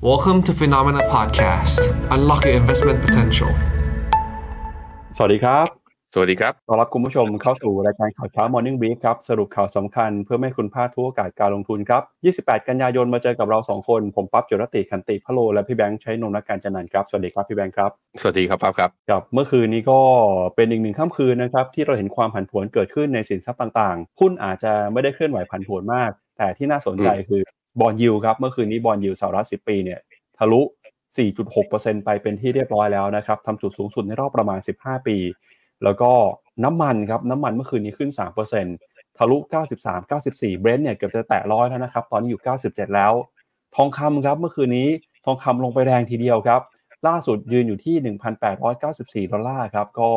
Welcome to Phenomena Podcast. Unlock your investment potential. สวัสดีครับ สวัสดีครับ ต้อนรับคุณผู้ชมเข้าสู่รายการข่าวเช้า Morning Brief ครับ สรุปข่าวสำคัญเพื่อไม่ให้คุณพลาดทุกโอกาสการลงทุนครับ 28 กันยายนมาเจอกับเรา 2 คน ผมปั๊บจุรติขันติพะโล และพี่แบงค์ใช้นนทการจันนันท์ครับ สวัสดีครับพี่แบงค์ครับ สวัสดีครับปั๊บครับครับเมื่อคืนนี้ก็เป็นอีกหนึ่งค่ำคืนนะครับที่เราเห็นความผันผวนเกิดขึ้นในสินทรัพย์ต่างๆ หุ้นอาจจะไม่ได้เคลื่อนไหวผันผวนมาก แต่ที่น่าสนใจคือ bond yield ครับเมื่อคืนนี้ bond yield สหรัฐ10ปีเนี่ยทะลุ 4.6%ไปเป็นที่เรียบร้อยแล้วนะครับทำจุดสูงสุดในรอบประมาณ 15 ปี แล้วก็น้ำมันครับน้ำมันเมื่อคืนนี้ขึ้น 3%ทะลุ 93 94 Brent เนี่ยเกือบจะแตะร้อยแล้วนะครับ ตอนนี้อยู่ 97 แล้ว ทองคำครับเมื่อคืนนี้ทองคำลงไปแรงทีเดียวครับ ล่าสุดยืนอยู่ที่ 1,894 ดอลลาร์ครับ ก็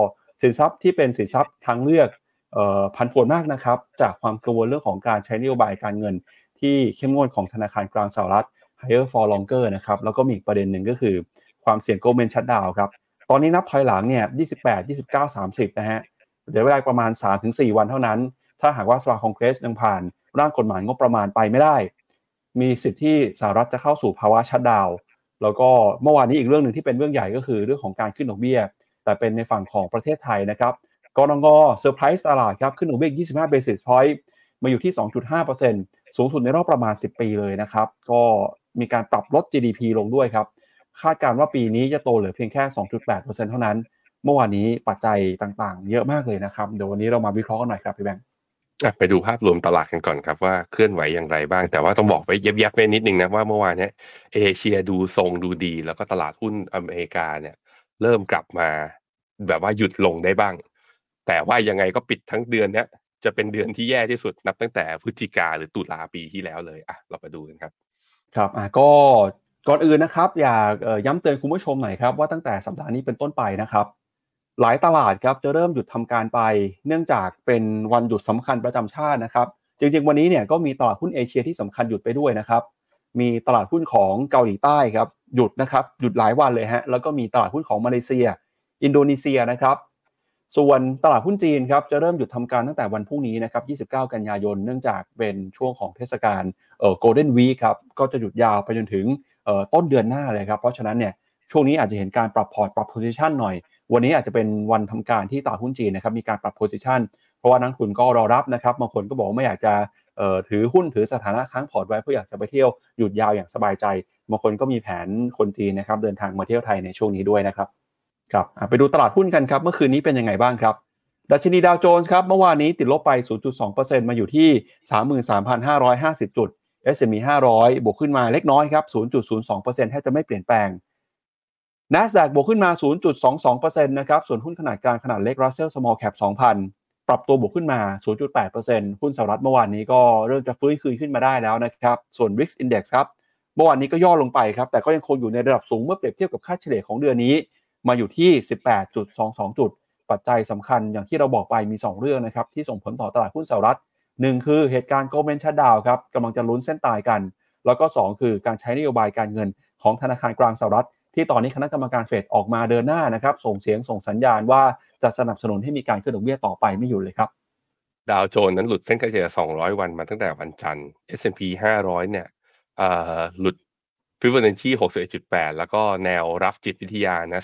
สินทรัพย์ที่เป็นสินทรัพย์ทางเลือกเอ่อพันผวนมากนะครับ จากความกังวลเรื่องของการใช้นโยบายการเงิน ที่เข้มงวดของธนาคารกลางสหรัฐ higher for longer นะครับแล้วก็มีอีกประเด็นหนึ่งก็คือความเสี่ยง Goldman shutdown ครับตอนนี้นับถอยหลังเนี่ย28 29 30 นะฮะเดี๋ยวเวลาประมาณ 3-4 วันเท่านั้น ถ้าหากว่าสภาคองเกรสยังผ่าน ร่างกฎหมายงบประมาณไปไม่ได้ มีสิทธิ์ที่สหรัฐจะเข้าสู่ภาวะชัดดาวแล้วก็เมื่อวานนี้อีกเรื่องหนึ่งที่เป็นเรื่องใหญ่ก็คือเรื่องของการขึ้นดอกเบี้ย แต่เป็นในฝั่งของประเทศไทยนะครับกนง.เซอร์ไพรส์ตลาดครับขึ้นดอกเบี้ย25 basis point มาอยู่ที่ 2.5% สูงสุดในรอบประมาณ 10 ปีเลยนะครับ ก็มีการปรับลด GDP ลงด้วยครับ คาดการณ์ว่าปีนี้จะโตเหลือเพียงแค่ 2.8%เท่านั้น เมื่อวานนี้ปัจจัยต่างๆ เยอะมากเลยนะครับ เดี๋ยววันนี้เรามาวิเคราะห์กันหน่อยครับพี่แบงค์ไปดูภาพรวมตลาดกันก่อนครับว่าเคลื่อนไหวอย่างไรบ้าง แต่ว่าต้องบอกไว้แย็บๆไว้นิดนึงนะว่าเมื่อวานเนี้ยเอเชียดูทรงดูดี แล้วก็ตลาดหุ้นอเมริกาเนี่ย เริ่มกลับมา แบบว่าหยุดลงได้บ้าง แต่ว่ายังไงก็ปิดทั้งเดือนเนี้ย จะเป็นเดือนที่แย่ที่สุดนับตั้งแต่พฤศจิกาหรือตุลาปีที่แล้วเลยอะเราไปดูกันครับครับอะก็ก่อนอื่นนะครับ อยากย้ำเตือนคุณผู้ชมหน่อยครับว่าตั้งแต่สัปดาห์นี้เป็นต้นไปนะครับ หลายตลาดครับจะเริ่มหยุดทำการไป เนื่องจากเป็นวันหยุดสำคัญประจำชาตินะครับ จริงๆ วันนี้เนี่ยก็มีตลาดหุ้นเอเชียที่สำคัญหยุดไปด้วยนะครับ มีตลาดหุ้นของเกาหลีใต้ครับหยุดนะครับหยุดหลายวันเลยฮะแล้วก็มีตลาดหุ้นของมาเลเซีย อินโดนีเซียนะครับ ส่วนตลาดหุ้นจีนครับจะเริ่มหยุดทำการตั้งแต่วันพรุ่งนี้นะครับ 29 กันยายน เนื่องจากเป็นช่วงของเทศกาลเอ่อ Golden Week ครับ ก็จะหยุดยาวไปจนถึงเอ่อต้นเดือนหน้าเลยครับ เพราะฉะนั้นเนี่ยช่วงนี้อาจจะเห็นการปรับพอร์ตปรับ position หน่อย วันนี้อาจจะเป็นวันทำการที่ตลาดหุ้นจีนนะครับมีการปรับ position เพราะว่านักทุนก็รอรับนะครับ บางคนก็บอกไม่อยากจะเอ่อถือหุ้นถือสถานะค้างพอร์ตไว้เพื่ออยากจะไปเที่ยวหยุดยาวอย่างสบายใจ บางคนก็มีแผนคนจีนนะครับเดินทางมาเที่ยวไทยในช่วงนี้ด้วยนะครับ ครับไปดูตลาดหุ้นกันครับเมื่อคืนนี้เป็นยังไงบ้างครับดัชนีดาวโจนส์ครับเมื่อวานนี้ติดลบไป 0.2%มาอยู่ที่ 33,550 จุด S&P 500 บวกขึ้นมาเล็กน้อยครับ 0.02%แทบจะไม่เปลี่ยนแปลง NASDAQ บวกขึ้นมา 0.22%นะครับส่วนหุ้นขนาดกลางขนาดเล็ก Russell Small Cap 2,000 ปรับตัวบวกขึ้นมา 0.8%หุ้นสหรัฐเมื่อวานนี้ก็เริ่มจะฟื้นคืนขึ้นมาได้แล้วนะครับส่วน VIX Index ครับเมื่อวานนี้ก็ย่อลงไปครับแต่ก็ยังคงอยู่ในระดับสูงเมื่อเปรียบเทียบกับค่าเฉลี่ยของเดือนนี้ มาอยู่ที่ 18.22 จุด ปัจจัยสำคัญอย่างที่เราบอกไปมี 2 เรื่องนะครับ ที่ส่งผลต่อตลาดหุ้นสหรัฐหนึ่งคือเหตุการณ์โกลเมนชัดดาวครับกำลังจะลุ้นเส้นตายกัน แล้วก็ 2 คือการใช้นโยบายการเงินของธนาคารกลางสหรัฐ ที่ตอนนี้คณะกรรมการเฟดออกมาเดินหน้านะครับ ส่งเสียงส่งสัญญาณว่าจะสนับสนุนให้มีการขึ้นดอกเบี้ยต่อไปไม่หยุดเลยครับดาวโจนนั้นหลุดเส้นค่าเฉลี่ย200 วันมาตั้งแต่วันจันทร์ S&P 500 เนี่ยหลุด ฟิบ o นัชชี61.8แล้วก็แนวรับจิตวิทยานะ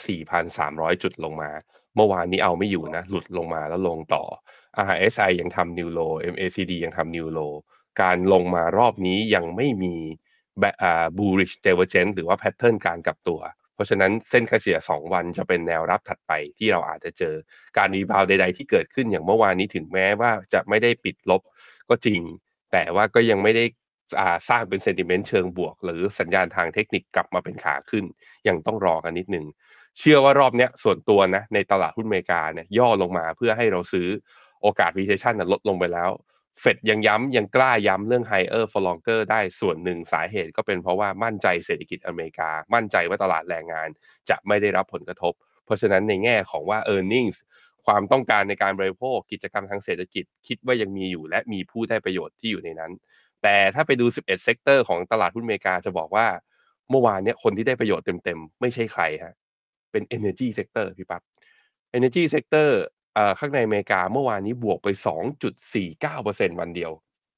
4,300จุดลงมา เมื่อวานนี้เอาไม่อยู่นะ หลุดลงมาแล้วลงต่อ RSI ยังทำนิวโล MACD ยังทำนิวโล การลงมารอบนี้ยังไม่มีแบบอ่า bullish divergence หรือว่า pattern การกลับตัว เพราะฉะนั้นเส้นค่าเฉลี่ย 2 วันจะเป็นแนวรับถัดไปที่เราอาจจะเจอการรีบาวใด ๆ ที่เกิดขึ้นอย่างเมื่อวานนี้ถึงแม้ว่าจะไม่ได้ปิดลบก็จริง แต่ว่าก็ยังไม่ได้ สร้างเป็นเซนติเมนต์เชิงบวก หรือสัญญาณทางเทคนิคกลับมาเป็นขาขึ้น ยังต้องรอกันนิดนึง เชื่อว่ารอบเนี้ยส่วนตัวนะในตลาดหุ้นอเมริกาเนี่ยย่อลงมาเพื่อให้เราซื้อโอกาส recession นลดลงไปแล้วเฟดยังย้ำยังกล้าย้ำเรื่อง higher for longer ได้ส่วนหนึ่งสาเหตุก็เป็นเพราะว่ามั่นใจเศรษฐกิจอเมริกา มั่นใจว่าตลาดแรงงาน จะไม่ได้รับผลกระทบ เพราะฉะนั้นในแง่ของว่า earnings ความต้องการในการบริโภคกิจกรรมทางเศรษฐกิจ คิดว่ายังมีอยู่และมีผู้ได้ประโยชน์ที่อยู่ในนั้น แต่ถ้าไปดู 11 sector ของตลาดหุ้นอเมริกาจะบอกว่า เมื่อวานเนี้ยคนที่ได้ประโยชน์เต็มๆ ไม่ใช่ใครฮะเป็น energy sector พี่ปั๊บ energy sector เอ่อข้างในอเมริกาเมื่อวานนี้บวกไป 2.49%วันเดียว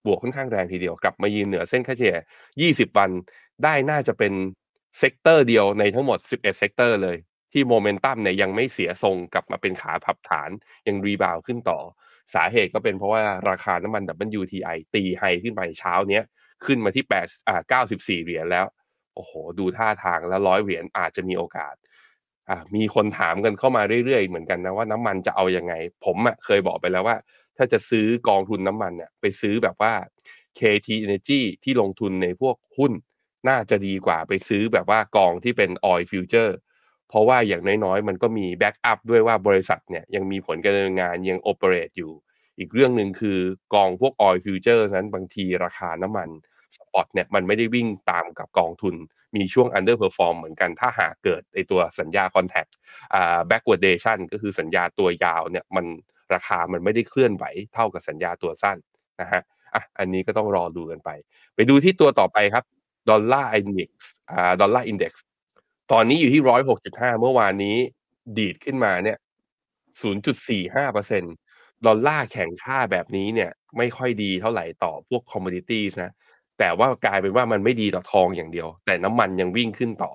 บวกค่อนข้างแรงทีเดียว กลับมายืนเหนือเส้นค่าเฉลี่ย 20 วันได้น่าจะเป็น sector เดียวในทั้งหมด 11 sector เลยที่โมเมนตัมเนี่ยยังไม่เสียทรงกลับมาเป็นขาปรับฐานยัง rebound ขึ้นต่อ สาเหตุก็เป็นเพราะว่าราคาน้ำมัน WTI ตี high ขึ้นไปเช้าเนี้ยขึ้นมาที่8อ่า94 เหรียญแล้ว โอ้โห ดูท่าทางแล้วร้อยเหรียญอาจจะมีโอกาสอ่ามีคนถามกันเข้ามาเรื่อยๆ เหมือนกันนะว่าน้ำมันจะเอาอยัางไง ผมอะเคยบอกไปแล้วว่า ถ้าจะซื้อกองทุนน้ำมันเนี่ยไปซื้อแบบว่า KT Energy ที่ลงทุนในพวกหุ้น น่าจะดีกว่าไปซื้อแบบว่ากองที่เป็น oil future เพราะว่าอย่างน้อยๆ มันก็มีแบ็กอัพด้วยว่าบริษัทเนี่ยยังมีผลการดำเนินงานยังโอเปเรตอยู่ อีกเรื่องหนึ่งคือกองพวก oil future นั้นบางทีราคาน้ำมันspot เนี่ยมันไม่ได้วิ่งตามกับกองทุน มีช่วง underperform เหมือนกันถ้าหากเกิดไอตัวสัญญา contract อ่า backwardation ก็คือสัญญาตัวยาวเนี่ยมันราคามันไม่ได้เคลื่อนไหวเท่ากับสัญญาตัวสั้นนะฮะอะอันนี้ก็ต้องรอดูกันไป ไปดูที่ตัวต่อไปครับ dollar index อ่า dollar index ตอนนี้อยู่ที่ร้อยหกจุดห้าเมื่อวานนี้ ดีดขึ้นมาเนี่ยศูนย์จุดสี่ห้าเปอร์เซ็นดอลลาร์แข็งค่าแบบนี้เนี่ยไม่ค่อยดีเท่าไหร่ต่อพวกคอมม o ดิตี้นะแต่ว่ากลายเป็นว่ามันไม่ดีต่อทองอย่างเดียว แต่น้ำมันยังวิ่งขึ้นต่อ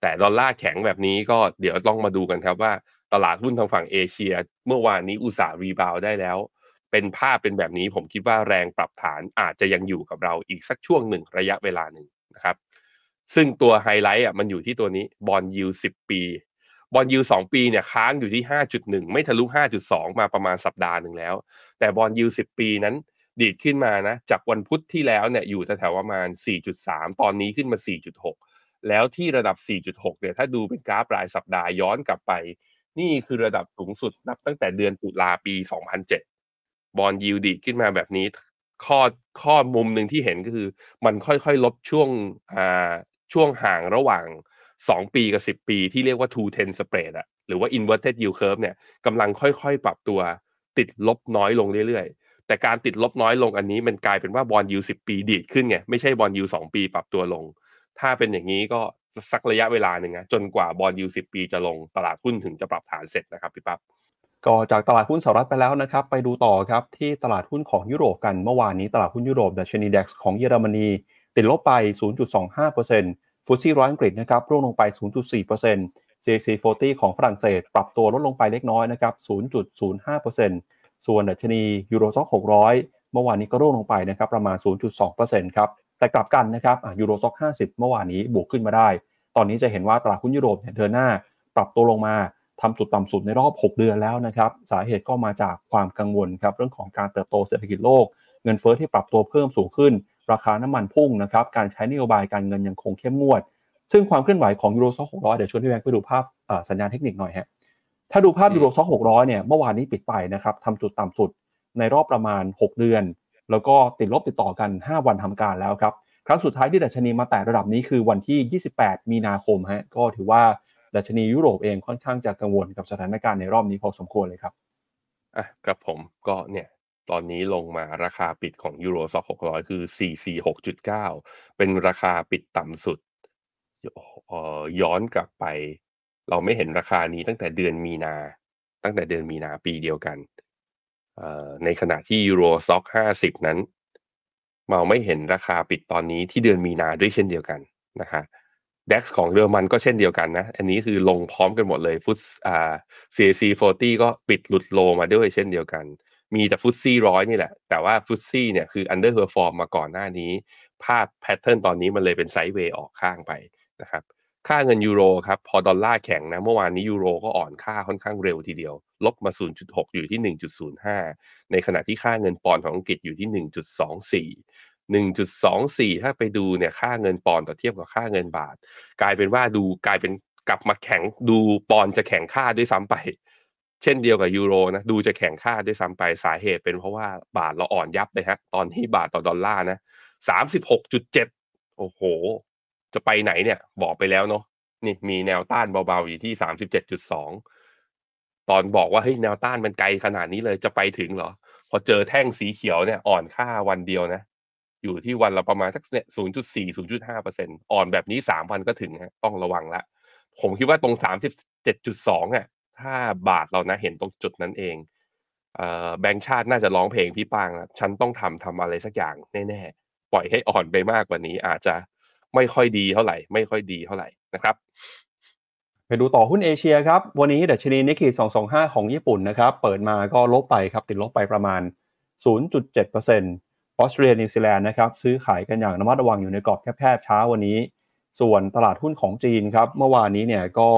แต่ดอลลาร์แข็งแบบนี้ก็เดี๋ยวต้องมาดูกันครับว่าตลาดหุ้นทางฝั่งเอเชีย เมื่อวานนี้อุตส่าห์ rebound ได้แล้ว เป็นภาพเป็นแบบนี้ผมคิดว่าแรงปรับฐานอาจจะยังอยู่กับเราอีกสักช่วงหนึ่งระยะเวลาหนึ่งนะครับ ซึ่งตัวไฮไลท์อะมันอยู่ที่ตัวนี้ bond yield สิบปีบอลยูสองปีเนี่ยค้างอยู่ที่ห้าจุดหนึ่งไม่ทะลุห้าจุดสองมาประมาณสัปดาห์หนึ่งแล้ว แต่บอลยูสิบปีนั้นดีดขึ้นมานะ จากวันพุธที่แล้วเนี่ยอยู่แถวๆประมาณ 4.3 ตอนนี้ขึ้นมา 4.6 แล้วที่ระดับ 4.6 เนี่ยถ้าดูเป็นกราฟรายสัปดาห์ย้อนกลับไป นี่คือระดับสูงสุดนับตั้งแต่เดือนตุลาปี 2007 บอลยิวดีดขึ้นมาแบบนี้ข้อข้อมุมหนึ่งที่เห็นก็คือ มันค่อยๆ ลบช่วงอ่า ช่วงห่างระหว่าง 2 ปีกับ 10 ปี ที่เรียกว่า two ten spread อะหรือว่า inverted yield curve เนี่ยกำลังค่อยๆ ปรับตัวติดลบน้อยลงเรื่อยๆ แต่การติดลบน้อยลงอันนี้มันกลายเป็นว่า bond yield สิบปีดีดขึ้นไงไม่ใช่ bond yield สองปีปรับตัวลง ถ้าเป็นอย่างนี้ก็สักระยะเวลาหนึ่งนะจนกว่า bond yield สิบปีจะลงตลาดหุ้นถึงจะปรับฐานเสร็จนะครับพี่ปั๊บก็จากตลาดหุ้นสหรัฐไปแล้วนะครับ ไปดูต่อครับที่ตลาดหุ้นของยุโรปกันเมื่อวานนี้ตลาดหุ้นยุโรปดัชนี DAX ของเยอรมนี ติดลบไป 0.25%ฟุตซี่ร้อยอังกฤษนะครับร่วงลงไป 0.4% CAC 40 ของฝรั่งเศส ปรับตัวลดลงไปเล็กน้อยนะครับ 0.05%ส่วนดัชนียูโรซ็อก600 เมื่อวานนี้ก็ร่วงลงไปนะครับประมาณ 0.2%ครับแต่กลับกันนะครับยูโรซ็อก50 เมื่อวานนี้บวกขึ้นมาได้ ตอนนี้จะเห็นว่าตลาดหุ้นยุโรปเนี่ยเดินหน้า ปรับตัวลงมาทำจุดต่ำสุดในรอบ 6 เดือนแล้วนะครับ สาเหตุก็มาจากความกังวลครับเรื่องของการเติบโตเศรษฐกิจโลก เงินเฟ้อที่ปรับตัวเพิ่มสูงขึ้น ราคาน้ำมันพุ่งนะครับการใช้นโยบายการเงินยังคงเข้มงวด ซึ่งความเคลื่อนไหวของ Euro Stoxx 600เดี๋ยวชวนพี่แบงค์ไปดูภาพสัญญาณเทคนิคหน่อยฮะถ้าดูภาพ Euro Stoxx 600เนี่ยเมื่อวานนี้ปิดไปนะครับทำจุดต่ำสุดในรอบประมาณ 6 เดือน แล้วก็ติดลบติดต่อกัน 5 วันทำการแล้วครับครั้งสุดท้ายที่ดัชนีมาแตะระดับนี้คือวันที่ 28 มีนาคมฮะก็ถือว่าดัชนียุโรปเองค่อนข้างจะกังวลกับสถานการณ์ในรอบนี้พอสมควรเลยครับอะครับผมก็เนี่ย ตอนนี้ลงมาราคาปิดของยูโรซ็อก600คือ446.9เก้าเป็นราคาปิดต่ำสุดย้อนกลับไป เราไม่เห็นราคานี้ตั้งแต่เดือนมีนา ตั้งแต่เดือนมีนาปีเดียวกัน ในขณะที่ยูโรซ็อก50นั้น เราไม่เห็นราคาปิดตอนนี้ที่เดือนมีนาด้วยเช่นเดียวกันนะฮะ DAX ของเยอรมันก็เช่นเดียวกันนะ อันนี้คือลงพร้อมกันหมดเลยฟุตอ่า CAC 40 ก็ปิดหลุด low มาด้วยเช่นเดียวกัน มีแต่ FTSE ร้อยนี่แหละ แต่ว่า FTSE เนี่ยคือ underperform มาก่อนหน้านี้ ภาพ pattern ตอนนี้มันเลยเป็น sideway ออกข้างไปนะครับค่าเงินยูโรครับพอดอลลาร์แข็งนะเมื่อวานนี้ยูโรก็อ่อนค่าค่อนข้างเร็วทีเดียว ลบมา 0.6 อยู่ที่ 1.05 ในขณะที่ค่าเงินปอนด์ของอังกฤษอยู่ที่ 1.24 1.24 ถ้าไปดูเนี่ยค่าเงินปอนด์ต่อเทียบกับค่าเงินบาท กลายเป็นว่าดูกลายเป็นกลับมาแข็งดูปอนด์จะแข็งค่าด้วยซ้ำไป เช่นเดียวกับยูโรนะดูจะแข็งค่าด้วยซ้ำไปสาเหตุเป็นเพราะว่าบาทเราอ่อนยับเลยฮะ ตอนที่บาทต่อดอลลาร์นะ36.7โอ้โห จะไปไหนเนี่ย บอกไปแล้วเนาะนี่มีแนวต้านเบาๆอยู่ที่37.2ตอนบอกว่าเฮ้ยแนวต้านมันไกลขนาดนี้เลยจะไปถึงเหรอ พอเจอแท่งสีเขียวเนี่ยอ่อนค่าวันเดียวนะ อยู่ที่วันละประมาณสักเนี่ย0.4 0.5เปอร์เซ็นอ่อนแบบนี้สามวันก็ถึงฮะต้องระวังละผมคิดว่าตรง37.2อะ ถ้าบาทเรานะเห็นตรงจุดนั้นเองเอ่อแบงค์ชาติน่าจะร้องเพลงพี่ปางนะฉันต้องทำทำอะไรสักอย่างแน่ๆปล่อยให้อ่อนไปมากกว่านี้ อาจจะไม่ค่อยดีเท่าไหร่ ไม่ค่อยดีเท่าไหร่นะครับ ไปดูต่อหุ้นเอเชียครับ วันนี้ดัชนีนิกเกิล225 ของญี่ปุ่นนะครับ เปิดมาก็ลบไปครับ ติดลบไปประมาณ 0.7%ออสเตรเลียนิวซีแลนด์นะครับ ซื้อขายกันอย่างระมัดระวังอยู่ในกรอบแคบๆเช้าวันนี้ ส่วนตลาดหุ้นของจีนครับ เมื่อวานนี้เนี่ยก็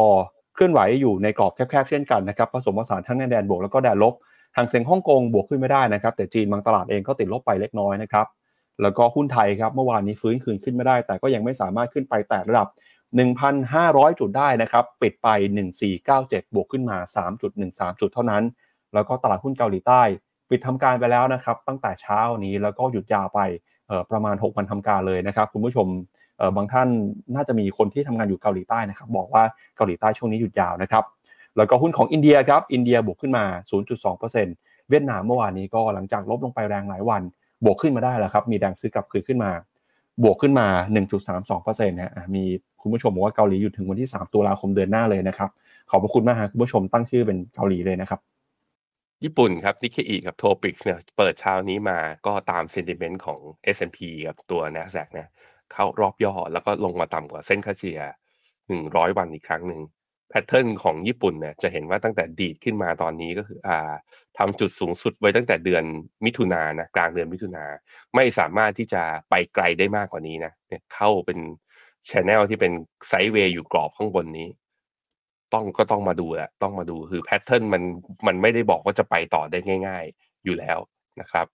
เคลื่อนไหวอยู่ในกรอบแคบๆเช่นกันนะครับผสมผสานทั้งในแดนบวกแล้วก็แดนลบฮั่งเส็งฮ่องกงบวกขึ้นมาได้นะครับ แต่จีนบางตลาดเองก็ติดลบไปเล็กน้อยนะครับแล้วก็หุ้นไทยครับเมื่อวานนี้ฟื้นคืนขึ้นมาได้ แต่ก็ยังไม่สามารถขึ้นไปแตะระดับ 1,500 จุดได้นะครับปิดไป 1497 บวกขึ้นมา 3.13 จุดเท่านั้น แล้วก็ตลาดหุ้นเกาหลีใต้ ปิดทำการไปแล้วนะครับตั้งแต่เช้านี้แล้วก็หยุดยาวไปประมาณ 6 วันทำการเลยนะครับคุณผู้ชม บางท่านน่าจะมีคนที่ทำงานอยู่เกาหลีใต้นะครับบอกว่าเกาหลีใต้ช่วงนี้หยุดยาวนะครับแล้วก็หุ้นของอินเดียครับอินเดียบวกขึ้นมา 0.2%เวียดนามเมื่อวานนี้ก็หลังจากลบลงไปแรงหลายวัน บวกขึ้นมาได้แล้วครับมีแรงซื้อกลับคืนขึ้นมา บวกขึ้นมา 1.32%นะมีคุณผู้ชมบอกว่าเกาหลีอยู่ถึงวันที่ 3 ตุลาคมเดือนหน้าเลยนะครับขอบพระคุณมากคุณผู้ชมตั้งชื่อเป็นเกาหลีเลยนะครับญี่ปุ่นครับนิเคอีกับ TOPIX เนี่ยเปิดเช้านี้มาก็ตาม sentiment ของ S&P กับตัว NASDAQ เนี่ย เข้ารอบย่อ แล้วก็ลงมาต่ำกว่าเส้นค่าเฉลี่ย 100 วันอีกครั้งหนึ่ง pattern ของญี่ปุ่นเนี่ยจะเห็นว่าตั้งแต่ดีดขึ้นมาตอนนี้ก็คืออ่าทำจุดสูงสุดไว้ตั้งแต่เดือนมิถุนานะกลางเดือนมิถุนาไม่สามารถที่จะไปไกลได้มากกว่านี้นะเนี่ยเข้าเป็น channel ที่เป็น sideway อยู่กรอบข้างบนนี้ ต้องก็ต้องมาดูแหละต้องมาดูคือ pattern มันมันไม่ได้บอกว่าจะไปต่อได้ง่าย ๆ อยู่แล้วนะครับ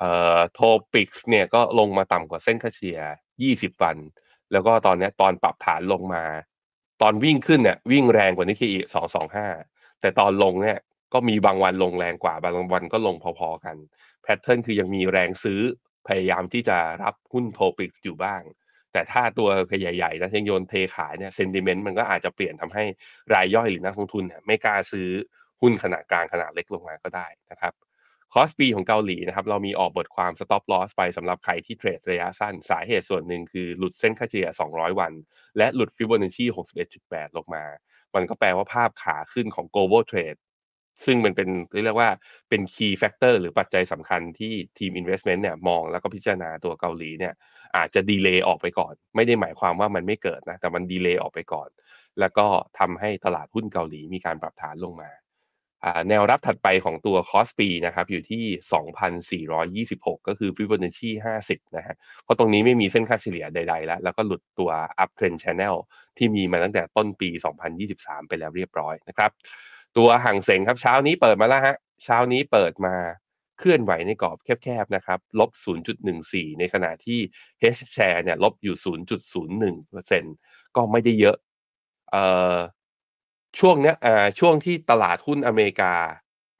เอ่อ TOPIX เนี่ยก็ลงมาต่ำกว่าเส้นค่าเฉลี่ย 20 วัน แล้วก็ตอนนี้ตอนปรับฐานลงมา ตอนวิ่งขึ้นเนี่ยวิ่งแรงกว่านิเคอีสองสองห้าแต่ตอนลงเนี่ยก็มีบางวันลงแรงกว่า บางวันก็ลงพอๆกัน pattern คือยังมีแรงซื้อพยายามที่จะรับหุ้น TOPIX อยู่บ้าง แต่ถ้าตัวใหญ่ๆนะเช่นโยนเทขายเนี่ย sentiment มันก็อาจจะเปลี่ยนทำให้รายย่อยหรือนักลงทุนเนี่ยไม่กล้าซื้อหุ้นขนาดกลางขนาดเล็กลงมาก็ได้นะครับ KOSPI ของเกาหลีนะครับเรามีออกบทความ stop loss ไปสำหรับใครที่ trade ระยะสั้น สาเหตุส่วนหนึ่งคือหลุดเส้นค่าเฉลี่ย 200 วัน และหลุดฟิโบนัชชี61.8 ลงมา มันก็แปลว่าภาพขาขึ้นของ global trade ซึ่งมันเป็นเรียกว่าเป็น key factor หรือปัจจัยสำคัญที่ทีม investment เนี่ยมองแล้วก็พิจารณาตัวเกาหลีเนี่ยอาจจะ delay ออกไปก่อน ไม่ได้หมายความว่ามันไม่เกิดนะแต่มัน delay ออกไปก่อน แล้วก็ทำให้ตลาดหุ้นเกาหลีมีการปรับฐานลงมา แนวรับถัดไปของตัว KOSPI นะครับอยู่ที่ 2,426 ก็คือ Fibonacci 50 นะฮะเพราะตรงนี้ไม่มีเส้นค่าเฉลี่ยใด ๆ แล้ว แล้วก็หลุดตัว uptrend channel ที่มีมาตั้งแต่ต้นปี 2023 ไปแล้วเรียบร้อยนะครับตัวห่างเสงครับเช้านี้เปิดมาแล้วฮะเช้านี้เปิดมาเคลื่อนไหวในกรอบแคบๆนะครับลบ 0.14 ในขณะที่ H share เนี่ยลบอยู่ 0.01%ก็ไม่ได้เยอะเอ่อ ช่วงเนี้ยอ่าช่วงที่ตลาดหุ้นอเมริกา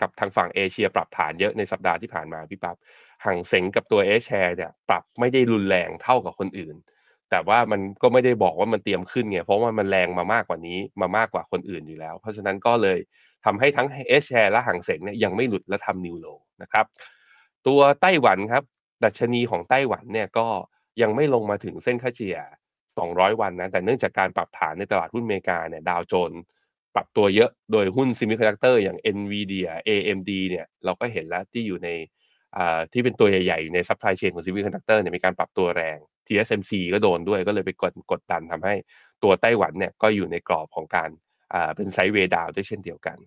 กับทางฝั่งเอเชียปรับฐานเยอะในสัปดาห์ที่ผ่านมาพี่ปับ๊บฮั่งเส็งกับตัว H-Share เนี่ยปรับไม่ได้รุนแรงเท่ากับคนอื่น แต่ว่ามันก็ไม่ได้บอกว่ามันเตรียมขึ้นไงเพราะว่ามันแรงมามากกว่านี้มามากกว่าคนอื่นอยู่แล้ว เพราะฉะนั้นก็เลยทำให้ทั้ง H-Share และฮั่งเส็งเนี่ยยังไม่หลุดและทำ new low นะครับตัวไต้หวันครับ ดัชนีของไต้หวันเนี่ยก็ยังไม่ลงมาถึงเส้นค่าเฉลี่ย 200 วันนะแต่เนื่องจากการปรับฐานในตลาดหุ้นอเมริกาเนี่ย Dow Jones ปรับตัวเยอะโดยหุ้น semiconductor อย่าง NVIDIA AMD เนี่ยเราก็เห็นแล้วที่อยู่ในที่เป็นตัวใหญ่ๆอยู่ใน supply chain ของ semiconductor เนี่ยมีการปรับตัวแรง TSMC ก็โดนด้วยก็เลยไปกดกดดันทำให้ตัวไต้หวันเนี่ยก็อยู่ในกรอบของการเป็น sideway down ด้วยเช่นเดียวกัน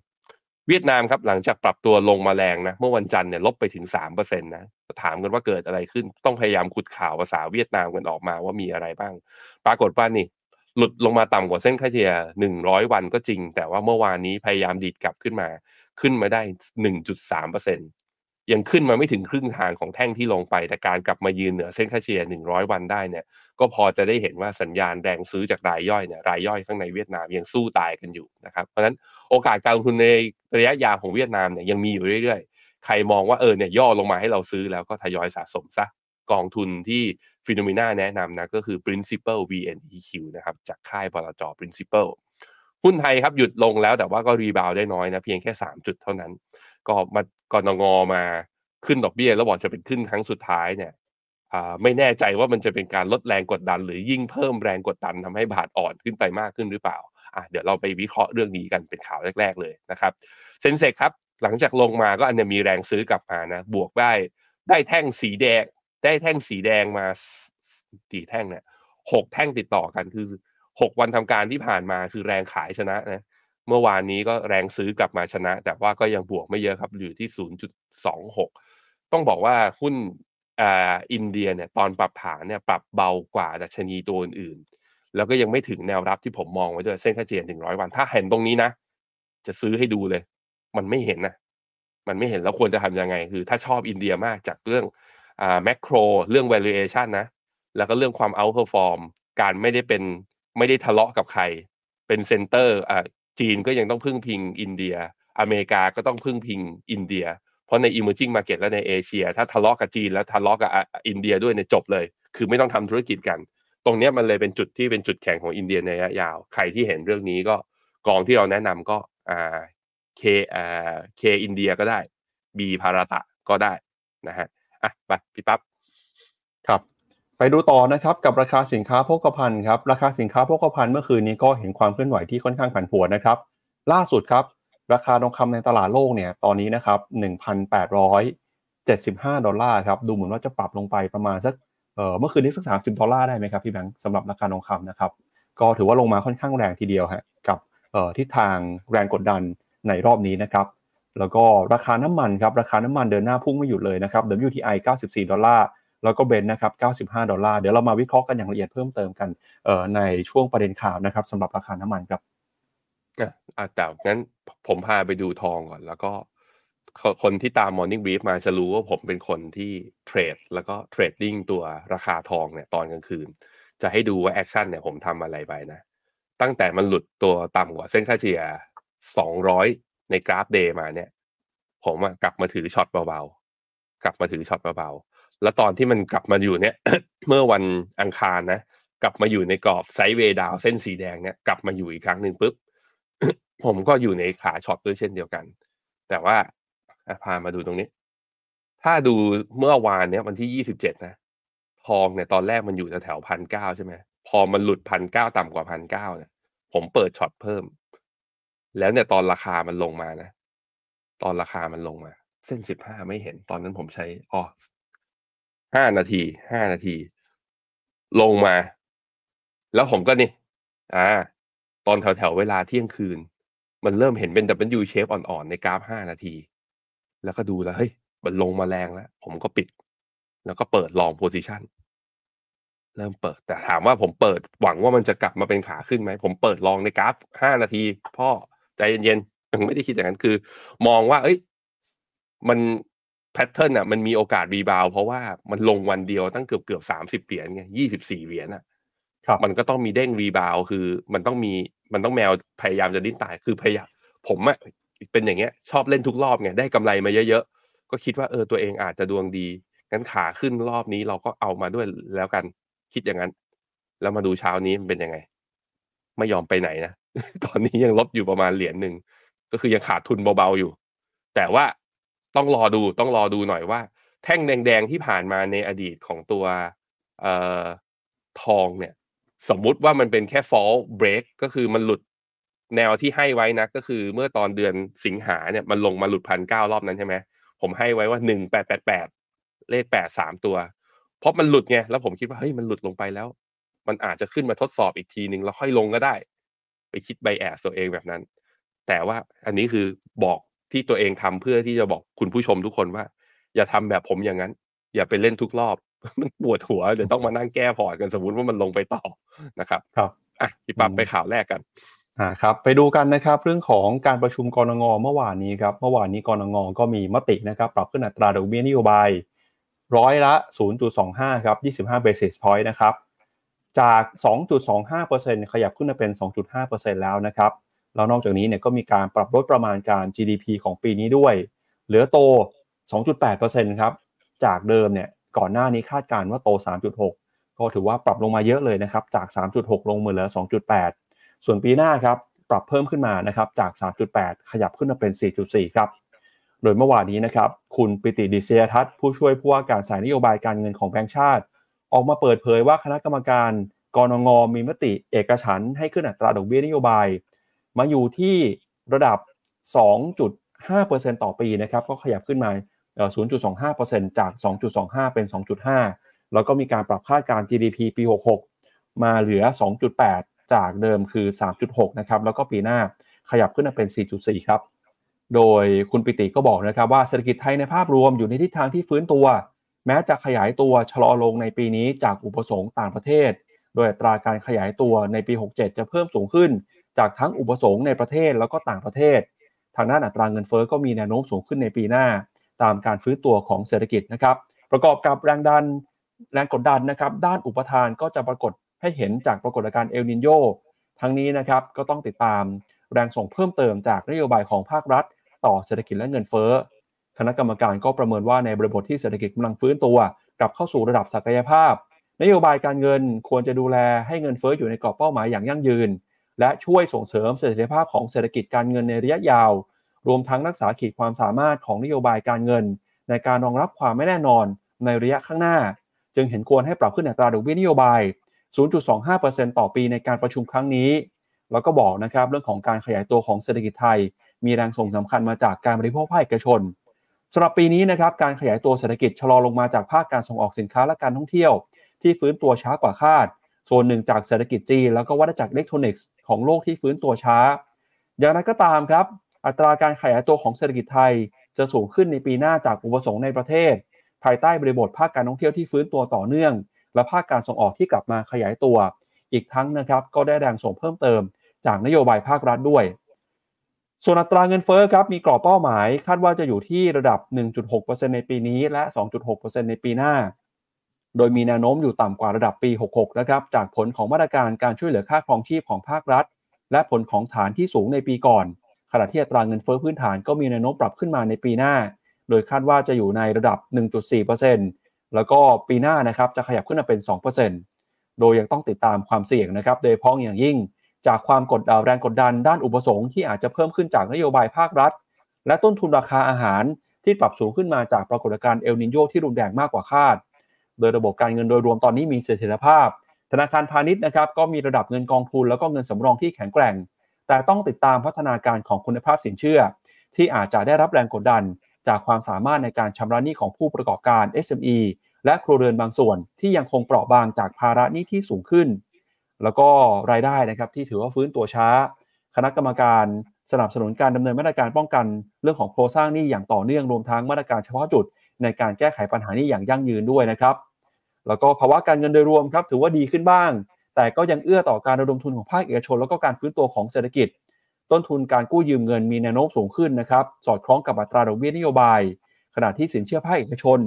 เวียดนามครับหลังจากปรับตัวลงมาแรงนะเมื่อวันจันทร์เนี่ยลบไปถึง3%นะถามกันว่าเกิดอะไรขึ้นต้องพยายามขุดข่าวภาษาเวียดนามกันออกมาว่ามีอะไรบ้าง ปรากฏว่านี่ หลุดลงมาต่ำกว่าเส้นค่าเฉลี่ย 100 วันก็จริง แต่ว่าเมื่อวานนี้พยายามดีดกลับขึ้นมา ขึ้นมาได้ 1.3%ยังขึ้นมาไม่ถึงครึ่งทางของแท่งที่ลงไป แต่การกลับมายืนเหนือเส้นค่าเฉลี่ย 100 วันได้เนี่ย ก็พอจะได้เห็นว่าสัญญาณแรงซื้อจากรายย่อยเนี่ย รายย่อยข้างในเวียดนามยังสู้ตายกันอยู่นะครับ เพราะฉะนั้นโอกาสการลงทุนในระยะยาวของเวียดนามเนี่ยยังมีอยู่เรื่อยๆ ใครมองว่าเออเนี่ยย่อลงมาให้เราซื้อแล้วก็ทยอยสะสมซะ กองทุนที่ฟิโนเมนาแนะนำนะก็คือ principal VNEQ นะครับจากค่ายบลจ principal หุ้นไทยครับหยุดลงแล้วแต่ว่าก็รีบาวได้น้อยนะเพียงแค่ 3 จุดเท่านั้น ก็มากรนงมาขึ้นดอกเบี้ย แล้วบอกจะเป็นขึ้นครั้งสุดท้ายเนี่ยไม่แน่ใจว่ามันจะเป็นการลดแรงกดดัน หรือยิ่งเพิ่มแรงกดดันทำให้บาทอ่อนขึ้นไปมากขึ้นหรือเปล่าอะเดี๋ยวเราไปวิเคราะห์เรื่องนี้กันเป็นข่าวแรก ๆ เลยนะครับเซนเซกครับหลังจากลงมาก็อันนี้มีแรงซื้อกลับมานะบวกได้ได้แท่งสีแดง ได้แท่งสีแดงมาสี่แท่งเนี่ยหกแท่งติดต่อกันคือหกวันทำการที่ผ่านมาคือแรงขายชนะนะเมื่อวานนี้ก็แรงซื้อกลับมาชนะ แต่ว่าก็ยังบวกไม่เยอะครับอยู่ที่ 0.26 ต้องบอกว่าหุ้นอ่าอินเดียเนี่ยตอนปรับฐานเนี่ยปรับเบากว่าดัชนีตัวอื่นๆแล้วก็ยังไม่ถึงแนวรับที่ผมมองไว้ด้วยเส้นค่าเฉลี่ยถึงร้อยวัน ถ้าเห็นตรงนี้นะ จะซื้อให้ดูเลย มันไม่เห็นนะมันไม่เห็นแล้วควรจะทำยังไง คือ ถ้าชอบอินเดียมากจากเรื่อง อ่า macro เรื่อง valuation นะ แล้วก็เรื่องความ outperform การไม่ได้เป็นไม่ได้ทะเลาะกับใคร เป็น center อ่าจีนก็ยังต้องพึ่งพิงอินเดีย อเมริกาก็ต้องพึ่งพิงอินเดีย เพราะใน emerging market และในเอเชีย ถ้าทะเลาะกับจีนแล้วทะเลาะกับอินเดียด้วยเนี่ยจบเลย คือไม่ต้องทำธุรกิจกัน ตรงนี้มันเลยเป็นจุดที่เป็นจุดแข็งของอินเดียในระยะยาว ใครที่เห็นเรื่องนี้ก็กองที่เราแนะนำก็อ่า Kอ่า K-INDIA ก็ได้ B-BHARATA ก็ได้นะฮะ อะไปพี่ปั๊บครับ ไปดูต่อนะครับกับราคาสินค้าโภคภัณฑ์ครับราคาสินค้าโภคภัณฑ์เมื่อคืนนี้ก็เห็นความเคลื่อนไหวที่ค่อนข้างผันผวนนะครับ ล่าสุดครับ ราคาทองคำในตลาดโลกเนี่ยตอนนี้นะครับ1,875 ดอลลาร์ครับดูเหมือนว่าจะปรับลงไปประมาณสักเออเมื่อคืนนี้สัก 30 ดอลลาร์ได้ไหมครับพี่แบงค์สำหรับราคาทองคำนะครับก็ถือว่าลงมาค่อนข้างแรงทีเดียวฮะกับเออทิศทางแรงกดดันในรอบนี้นะครับ แล้วก็ราคาน้ำมันครับราคาน้ำมันเดินหน้าพุ่งไม่หยุดเลยนะครับ WTI 94 ดอลลาร์แล้วก็ Brent นะครับ 95 ดอลลาร์ เดี๋ยวเรามาวิเคราะห์กันอย่างละเอียดเพิ่มเติมกันเอ่อในช่วงประเด็นข่าวนะครับสำหรับราคาน้ำมันครับอะแต่งั้นผมพาไปดูทองก่อน แล้วก็คคนที่ตาม Morning Brief มาจะรู้ว่าผมเป็นคนที่ trade แล้วก็ trading ตัวราคาทองเนี่ยตอนกลางคืน จะให้ดูว่า action เนี่ยผมทำอะไรไปนะ ตั้งแต่มันหลุดตัวต่ำกว่าเส้นค่าเฉลี่ย200 ในกราฟ day มาเนี่ย ผมอะกลับมาถือ short เบาๆ กลับมาถือ short เบาๆ แล้วตอนที่มันกลับมาอยู่เนี่ย เมื่อวันอังคารนะ กลับมาอยู่ในกรอบ sideway down เส้นสีแดงเนี่ยกลับมาอยู่อีกครั้งหนึ่งปุ๊บ ผมก็อยู่ในขา short ด้วยเช่นเดียวกัน แต่ว่าพามาดูตรงนี้ ถ้าดูเมื่อวานเนี่ยวันที่ยี่สิบเจ็ดนะ ทองเนี่ยตอนแรกมันอยู่แถวพันเก้าใช่ไหมพอมันหลุดพันเก้าต่ำกว่าพันเก้าเนี่ยผมเปิดช็อตเพิ่ม แล้วเนี่ยตอนราคามันลงมานะ ตอนราคามันลงมา เส้นสิบห้าไม่เห็น ตอนนั้นผมใช้อ๋อห้านาทีห้านาที ลงมา แล้วผมก็นี่ อ่า ตอนแถวแถวเวลาเที่ยงคืน มันเริ่มเห็นเป็น W shape อ่อนๆ ในกราฟห้านาที แล้วก็ดูแล้ว เฮ้ย มันลงมาแรงแล้ว ผมก็ปิด แล้วก็เปิด long position เริ่มเปิด แต่ถามว่าผมเปิดหวังว่ามันจะกลับมาเป็นขาขึ้นไหม ผมเปิด long ในกราฟห้านาที พ่อ ใจเย็นๆยังไม่ได้คิดอย่างนั้นคือ มองว่า เอ้ย มัน pattern อะ มันมีโอกาส rebound เพราะว่ามันลงวันเดียวตั้งเกือบเกือบสามสิบเหรียญไงยี่สิบสี่เหรียญอะครับมันก็ต้องมีเด้ง rebound คือ มันต้องมีมันต้องแมวพยายามจะดิ้นตายคือพยายามผมอะเป็นอย่างเงี้ย ชอบเล่นทุกรอบไงได้กำไรมาเยอะๆก็คิดว่าเออตัวเองอาจจะดวงดีงั้นขาขึ้นรอบนี้เราก็เอามาด้วยแล้วกันคิดอย่างนั้น แล้วมาดูเช้านี้มันเป็นยังไง ไม่ยอมไปไหนนะ ตอนนี้ยังลบอยู่ประมาณเหรียญหนึ่งก็คือยังขาดทุนเบาๆอยู่ แต่ว่าต้องรอดูต้องรอดูหน่อยว่า แท่งแดงๆที่ผ่านมาในอดีตของตัวเอ่อทองเนี่ย สมมุติว่ามันเป็นแค่ fall break ก็คือมันหลุดแนวที่ให้ไว้นะก็คือเมื่อตอนเดือนสิงหาเนี่ยมันลงมาหลุดพันเก้ารอบนั้นใช่ไหมผมให้ไว้ว่าหนึ่งแปดแปดแปดเลขแปดสามตัว เพราะมันหลุดไงแล้วผมคิดว่าเฮ้ยมันหลุดลงไปแล้ว มันอาจจะขึ้นมาทดสอบอีกทีหนึ่งแล้วค่อยลงก็ได้ ไปคิดไบแอสตัวเองแบบนั้น แต่ว่าอันนี้คือบอกที่ตัวเองทำเพื่อที่จะบอกคุณผู้ชมทุกคนว่า อย่าทำแบบผมอย่างนั้น อย่าไปเล่นทุกรอบ มันปวดหัวเดี๋ยวต้องมานั่งแก้พอร์ตกันสมมติว่ามันลงไปต่อนะครับ ครับอะพี่ปั๊บอืมไปข่าวแรกกันอ่าครับไปดูกันนะครับเรื่องของการประชุมกรงงเมื่อวานนี้ครับเมื่อวานนี้กรงงก็มีมตินะครับ ปรับขึ้นอัตราดอกเบี้ยนโยบายร้อยละ 0.25 ครับ 25 basis point นะครับ จาก 2.25%ขยับขึ้นมาเป็น 2.5%แล้วนะครับ แล้วนอกจากนี้เนี่ยก็มีการปรับลดประมาณการ GDP ของปีนี้ด้วย เหลือโต 2.8%ครับ จากเดิมเนี่ยก่อนหน้านี้คาดการณ์ว่าโต 3.6 ก็ถือว่าปรับลงมาเยอะเลยนะครับ จาก 3.6 ลงมาเหลือ 2.8 ส่วนปีหน้าครับปรับเพิ่มขึ้นมานะครับจาก 3.8 ขยับขึ้นมาเป็น 4.4 ครับ โดยเมื่อวานนี้นะครับคุณปิติดิเซียทัศน์ผู้ช่วยผู้ว่าการสายนโยบายการเงินของแบงก์ชาติ ออกมาเปิดเผยว่าคณะกรรมการกรงงมีมติเอกฉันให้ขึ้นอัตราดอกเบี้ยนโยบาย มาอยู่ที่ระดับ 2.5%ต่อปีนะครับก็ขยับขึ้นมา 0.25%จาก 2.25 เป็น 2.5 แล้วก็มีการปรับคาดการณ์ GDP ปี 66 มาเหลือ 2.8 จากเดิมคือ 3.6 นะครับแล้วก็ปีหน้าขยับขึ้นมาเป็น 4.4 ครับ โดยคุณปิติก็บอกนะครับว่าเศรษฐกิจไทยในภาพรวมอยู่ในทิศทางที่ฟื้นตัว แม้จะขยายตัวชะลอลงในปีนี้จากอุปสงค์ต่างประเทศ โดยอัตราการขยายตัวในปี 67 จะเพิ่มสูงขึ้น จากทั้งอุปสงค์ในประเทศแล้วก็ต่างประเทศ ทางด้านอัตราเงินเฟ้อก็มีแนวโน้มสูงขึ้นในปีหน้า ตามการฟื้นตัวของเศรษฐกิจนะครับประกอบกับแรงดันแรงกดดันนะครับด้านอุปทานก็จะปรากฏให้เห็นจากปรากฏการณ์เอลนินโยทั้งนี้นะครับก็ต้องติดตามแรงส่งเพิ่มเติมจากนโยบายของภาครัฐ ต่อเศรษฐกิจและเงินเฟ้อ คณะกรรมการก็ประเมินว่าในบริบทที่เศรษฐกิจกำลังฟื้นตัว กลับเข้าสู่ระดับศักยภาพ นโยบายการเงินควรจะดูแลให้เงินเฟ้ออยู่ในกรอบเป้าหมายอย่างยั่งยืน และช่วยส่งเสริมเสถียรภาพของเศรษฐกิจการเงินในระยะยาว รวมทั้งรักษาขีดความสามารถของนโยบายการเงิน ในการรองรับความไม่แน่นอนในระยะข้างหน้า จึงเห็นควรให้ปรับขึ้นอัตราดอกเบี้ยนโยบาย 0.25%ต่อปีในการประชุมครั้งนี้ แล้วก็บอกนะครับเรื่องของการขยายตัวของเศรษฐกิจไทย มีแรงส่งสำคัญมาจากการบริโภคภาคเอกชน สำหรับปีนี้นะครับการขยายตัวเศรษฐกิจชะลอลงมาจากภาคการส่งออกสินค้าและการท่องเที่ยว ที่ฟื้นตัวช้ากว่าคาด ส่วนหนึ่งจากเศรษฐกิจจีนแล้วก็วัฏจักรอิเล็กทรอนิกส์ของโลกที่ฟื้นตัวช้า อย่างไรก็ตามครับ อัตราการขยายตัวของเศรษฐกิจไทย จะสูงขึ้นในปีหน้าจากอุปสงค์ในประเทศ ภายใต้บริบทภาคการท่องเที่ยวที่ฟื้นตัวต่อเนื่อง และภาคการส่งออกที่กลับมาขยายตัว อีกทั้งนะครับก็ได้แรงส่งเพิ่มเติม จากนโยบายภาครัฐด้วย ส่วนอัตราเงินเฟ้อครับมีกรอบเป้าหมาย คาดว่าจะอยู่ที่ระดับ 1.6%ในปีนี้และ 2.6%ในปีหน้า โดยมีแนวโน้มอยู่ต่ำกว่าระดับปี 66 นะครับ จากผลของมาตรการการช่วยเหลือค่าครองชีพของภาครัฐ และผลของฐานที่สูงในปีก่อน ขณะที่อัตราเงินเฟ้อพื้นฐานก็มีแนวโน้มปรับขึ้นมาในปีหน้า โดยคาดว่าจะอยู่ในระดับ 1.4%แล้วก็ปีหน้านะครับจะขยับขึ้นมาเป็น 2%โดยยังต้องติดตามความเสี่ยงนะครับ โดยเฉพาะอย่างยิ่ง จากความกดแรงกดดันด้านอุปสงค์ที่อาจจะเพิ่มขึ้นจากนโยบายภาครัฐ และต้นทุนราคาอาหารที่ปรับสูงขึ้นมาจากปรากฏการณ์เอลนินโยที่รุนแรงมากกว่าคาด โดยระบบการเงินโดยรวมตอนนี้มีเสถียรภาพ ธนาคารพาณิชย์นะครับก็มีระดับเงินกองทุนแล้วก็เงินสำรองที่แข็งแกร่ง แต่ต้องติดตามพัฒนาการของคุณภาพสินเชื่อ ที่อาจจะได้รับแรงกดดัน จากความสามารถในการชำระหนี้ของผู้ประกอบการ SME และครัวเรือนบางส่วนที่ยังคงเปราะบางจากภาระหนี้ที่สูงขึ้น แล้วก็รายได้นะครับที่ถือว่าฟื้นตัวช้า คณะกรรมการสนับสนุนการดำเนินมาตรการป้องกันเรื่องของโครงสร้างหนี้อย่างต่อเนื่องรวมทั้งมาตรการเฉพาะจุด ในการแก้ไขปัญหานี้อย่างยั่งยืนด้วยนะครับ แล้วก็ภาวะการเงินโดยรวมครับถือว่าดีขึ้นบ้าง แต่ก็ยังเอื้อต่อการระดมทุนของภาคเอกชน แล้วก็การฟื้นตัวของเศรษฐกิจ ต้นทุนการกู้ยืมเงินมีแนวโน้มสูงขึ้นนะครับสอดคล้องกับอัตราดอกเบี้ยนโยบาย ขณะที่สินเชื่อภาคเอกชน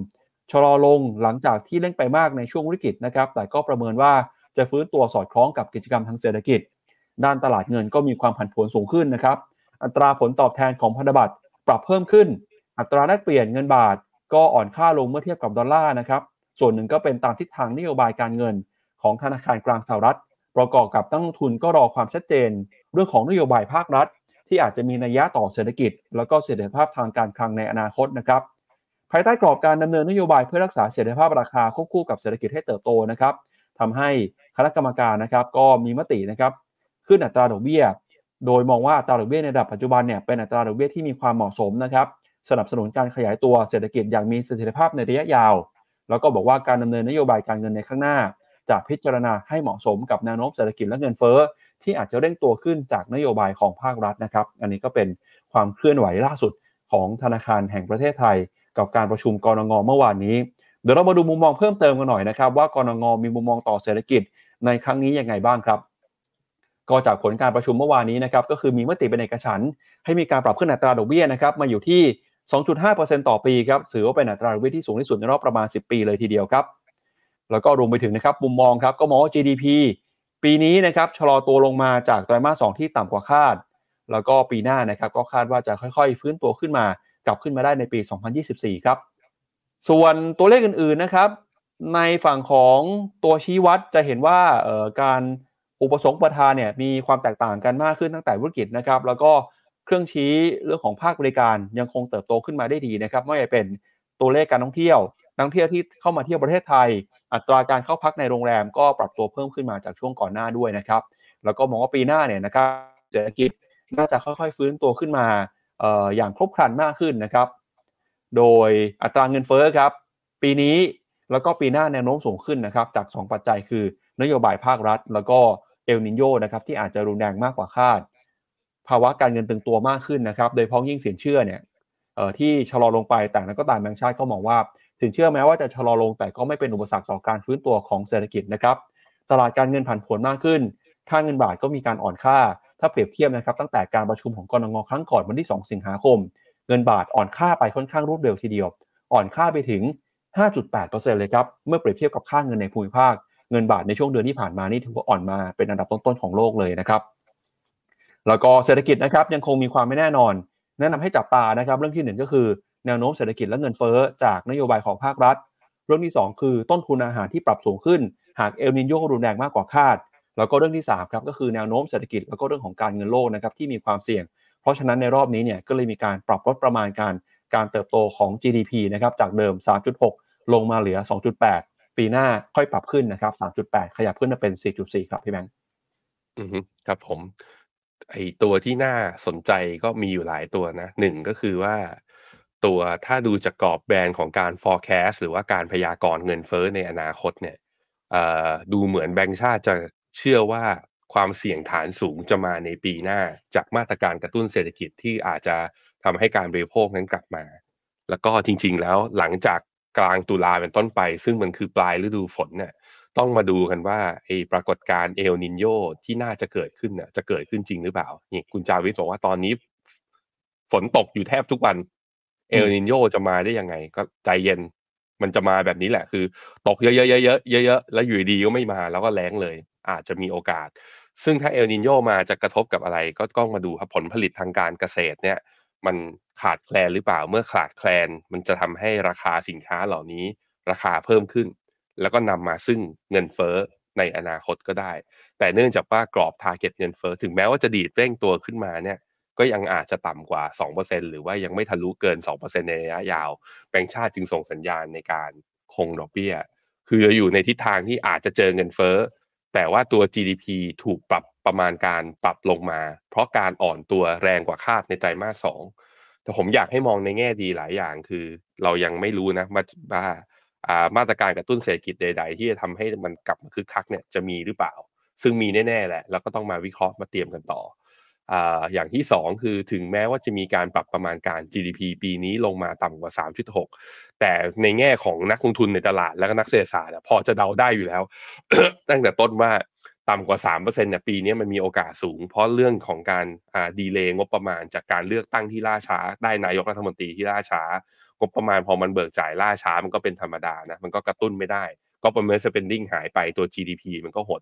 ชะลอลงหลังจากที่เร่งไปมากในช่วงวิกฤตนะครับแต่ก็ประเมินว่า จะฟื้นตัวสอดคล้องกับกิจกรรมทางเศรษฐกิจ ด้านตลาดเงินก็มีความผันผวนสูงขึ้นนะครับ อัตราผลตอบแทนของพันธบัตรปรับเพิ่มขึ้น อัตราแลกเปลี่ยนเงินบาท ก็อ่อนค่าลงเมื่อเทียบกับดอลลาร์นะครับ ส่วนหนึ่งก็เป็นตามทิศทางนโยบายการเงินของธนาคารกลางสหรัฐ ประกอบกับตั้งทุนก็รอความชัดเจน เรื่องของนโยบายภาครัฐ ที่อาจจะมีนัยยะต่อเศรษฐกิจ แล้วก็เสถียรภาพทางการคลังในอนาคตนะครับ ภายใต้กรอบการดำเนินนโยบายเพื่อรักษาเสถียรภาพราคาควบคู่กับเศรษฐกิจให้เติบโตนะครับ ทำให้คณะกรรมการนะครับ ก็มีมตินะครับ ขึ้นอัตราดอกเบี้ย โดยมองว่าอัตราดอกเบี้ยในระดับปัจจุบันเนี่ยเป็นอัตราดอกเบี้ยที่มีความเหมาะสมนะครับ สนับสนุนการขยายตัวเศรษฐกิจอย่างมีเสถียรภาพในระยะยาว แล้วก็บอกว่าการดำเนินนโยบายการเงินในข้างหน้า จะพิจารณาให้เหมาะสมกับแนวโน้มเศรษฐกิจและเงินเฟ้อที่อาจจะเร่งตัวขึ้นจากนโยบายของภาครัฐนะครับ อันนี้ก็เป็นความเคลื่อนไหวล่าสุดของธนาคารแห่งประเทศไทย กับการประชุมกรงงเมื่อวานนี้ เดี๋ยวเรามาดูมุมมองเพิ่มเติมกันหน่อยนะครับ ว่ากรงงมีมุมมองต่อเศรษฐกิจในครั้งนี้ยังไงบ้างครับ ก็จากผลการประชุมเมื่อวานนี้นะครับก็คือมีมติเป็นเอกฉันให้มีการปรับขึ้นอัตราดอกเบี้ยนะครับมาอยู่ที่ 2.5%ต่อปีครับถือว่าเป็นอัตราดอกเบี้ยที่สูงที่สุดในรอบประมาณ 10 ปีเลยทีเดียวครับ แล้วก็รวมไปถึงนะครับมุมมองครับก็มองว่า GDP ปีนี้นะครับชะลอตัวลงมาจากไตรมาส2ที่ต่ำกว่าคาด แล้วก็ปีหน้านะครับก็คาดว่าจะค่อยๆ ฟื้นตัวขึ้นมากลับขึ้นมาได้ในปี 2024 ครับ ส่วนตัวเลขอื่นๆนะครับ ในฝั่งของตัวชี้วัดจะเห็นว่าการอุปสงค์ประทานเนี่ยมีความแตกต่างกันมากขึ้นตั้งแต่ธุรกิจนะครับ แล้วก็เครื่องชี้เรื่องของภาคบริการยังคงเติบโตขึ้นมาได้ดีนะครับไม่ว่าจะเป็นตัวเลขการท่องเที่ยวนักท่องเที่ยวที่เข้ามาเที่ยวประเทศไทย อัตราการเข้าพักในโรงแรมก็ปรับตัวเพิ่มขึ้นมาจากช่วงก่อนหน้าด้วยนะครับ แล้วก็มองว่าปีหน้าเนี่ยนะครับเศรษฐกิจน่าจะค่อยๆ ฟื้นตัวขึ้นมาอย่างครบครันมากขึ้นนะครับ โดยอัตราเงินเฟ้อครับ ปีนี้แล้วก็ปีหน้าแนวโน้มสูงขึ้นนะครับจาก 2 ปัจจัยคือนโยบายภาครัฐ แล้วก็เอลนิโยนะครับที่อาจจะรุนแรงมากกว่าคาด ภาวะการเงินตึงตัวมากขึ้นนะครับ โดยพ้องยิ่งสินเชื่อเนี่ยที่ชะลอลงไปแต่นั้นก็ตามแบงก์ชาติก็มองว่า สินเชื่อแม้ว่าจะชะลอลงแต่ก็ไม่เป็นอุปสรรคต่อการฟื้นตัวของเศรษฐกิจนะครับตลาดการเงินผันผวนมากขึ้น ค่าเงินบาทก็มีการอ่อนค่า ถ้าเปรียบเทียบนะครับตั้งแต่การประชุมของกรงงครั้งก่อนวันที่ 2 สิงหาคม เงินบาทอ่อนค่าไปค่อนข้างรวดเร็วทีเดียว อ่อนค่าไปถึง 5.8%เลยครับ เมื่อเปรียบเทียบกับค่าเงินในภูมิภาค เงินบาทในช่วงเดือนที่ผ่านมานี่ถือว่าอ่อนมาเป็นอันดับต้นๆของโลกเลยนะครับ แล้วก็เศรษฐกิจนะครับยังคงมีความไม่แน่นอน แนะนำให้จับตานะครับเรื่องที่หนึ่งก็คือแนวโน้มเศรษฐกิจและเงินเฟ้อจากนโยบายของภาครัฐ เรื่องที่ 2 คือต้นทุนอาหารที่ปรับสูงขึ้น หากเอลนินโยรุนแรงมากกว่าคาด แล้วก็เรื่องที่3ครับก็คือแนวโน้มเศรษฐกิจแล้วก็เรื่องของการเงินโลกนะครับที่มีความเสี่ยง เพราะฉะนั้นในรอบนี้เนี่ยก็เลยมีการปรับลดประมาณการการเติบโตของ GDP นะครับจากเดิม 3.6 ลงมาเหลือ 2.8 ปีหน้าค่อยปรับขึ้นนะครับ 3.8 ขยับขึ้นมาเป็น 4.4 ครับพี่แบงค์อืมครับผมไอตัวที่น่าสนใจก็มีอยู่หลายตัวนะหนึ่งก็คือว่าตัวถ้าดูจากกรอบแบรนด์ของการ forecast หรือว่าการพยากรณ์เงินเฟ้อในอนาคตเนี่ยดูเหมือนแบงก์ชาติจะเชื่อว่า ความเสี่ยงฐานสูงจะมาในปีหน้า จากมาตรการกระตุ้นเศรษฐกิจที่อาจจะทำให้การบริโภคนั้นกลับมา แล้วก็จริง ๆ แล้วหลังจากกลางตุลาเป็นต้นไป ซึ่งมันคือปลายฤดูฝนเนี่ยต้องมาดูกันว่าไอ้ปรากฏการณ์เอลนินโยที่น่าจะเกิดขึ้นเนี่ยจะเกิดขึ้นจริงหรือเปล่านี่คุณจาวิสบอกว่าตอนนี้ ฝนตกอยู่แทบทุกวันเอลนีโญจะมาได้ยังไง ก็ใจเย็นมันจะมาแบบนี้แหละ คือ ตกเยอะๆเยอะๆเยอะๆแล้วอยู่ดีก็ไม่มาแล้วก็แรงเลย อาจจะมีโอกาส ซึ่งถ้าเอลนีโญมาจะกระทบกับอะไรก็ต้องมาดูครับผลผลิตทางการเกษตรเนี่ยมันขาดแคลนหรือเปล่าเมื่อขาดแคลน มันจะทำให้ราคาสินค้าเหล่านี้ราคาเพิ่มขึ้น แล้วก็นำมาซึ่งเงินเฟ้อในอนาคตก็ได้ แต่เนื่องจากว่ากรอบ target เงินเฟ้อถึงแม้ว่าจะดีดเร่งตัวขึ้นมาเนี่ยก็ยังอาจจะต่ำกว่า 2%หรือว่ายังไม่ทะลุเกิน 2%ในระยะยาว แบงก์ชาติจึงส่งสัญญาณในการคงดอกเบี้ย คืออยู่ในทิศทางที่อาจจะเจอเงินเฟ้อ แต่ว่าตัว GDP ถูกปรับประมาณการปรับลงมา เพราะการอ่อนตัวแรงกว่าคาดในไตรมาสสองแต่ผมอยากให้มองในแง่ดีหลายอย่างคือเรายังไม่รู้นะว่ามาตรการกระตุ้นเศรษฐกิจใด ๆ ที่จะทำให้มันกลับมาคึกคักเนี่ยจะมีหรือเปล่า ซึ่งมีแน่ๆแหละ แล้วก็ต้องมาวิเคราะห์มาเตรียมกันต่อ อย่างที่ 2 คือถึงแม้ว่าจะมีการปรับประมาณการ GDP ปีนี้ลงมาต่ำกว่า 3.6 แต่ในแง่ของนักลงทุนในตลาดและก็นักเศรษฐศาสตร์พอจะเดาได้อยู่แล้ว ตั้งแต่ต้นว่าต่ำกว่า 3%เนี่ยปีนี้มันมีโอกาสสูง เพราะเรื่องของการดีเลย์งบประมาณจากการเลือกตั้งที่ล่าช้า ได้นายกรัฐมนตรีที่ล่าช้างบประมาณพอมันเบิกจ่ายล่าช้ามันก็เป็นธรรมดานะมันก็กระตุ้นไม่ได้ ก็ประเมิน spending หายไปตัว GDP มันก็หด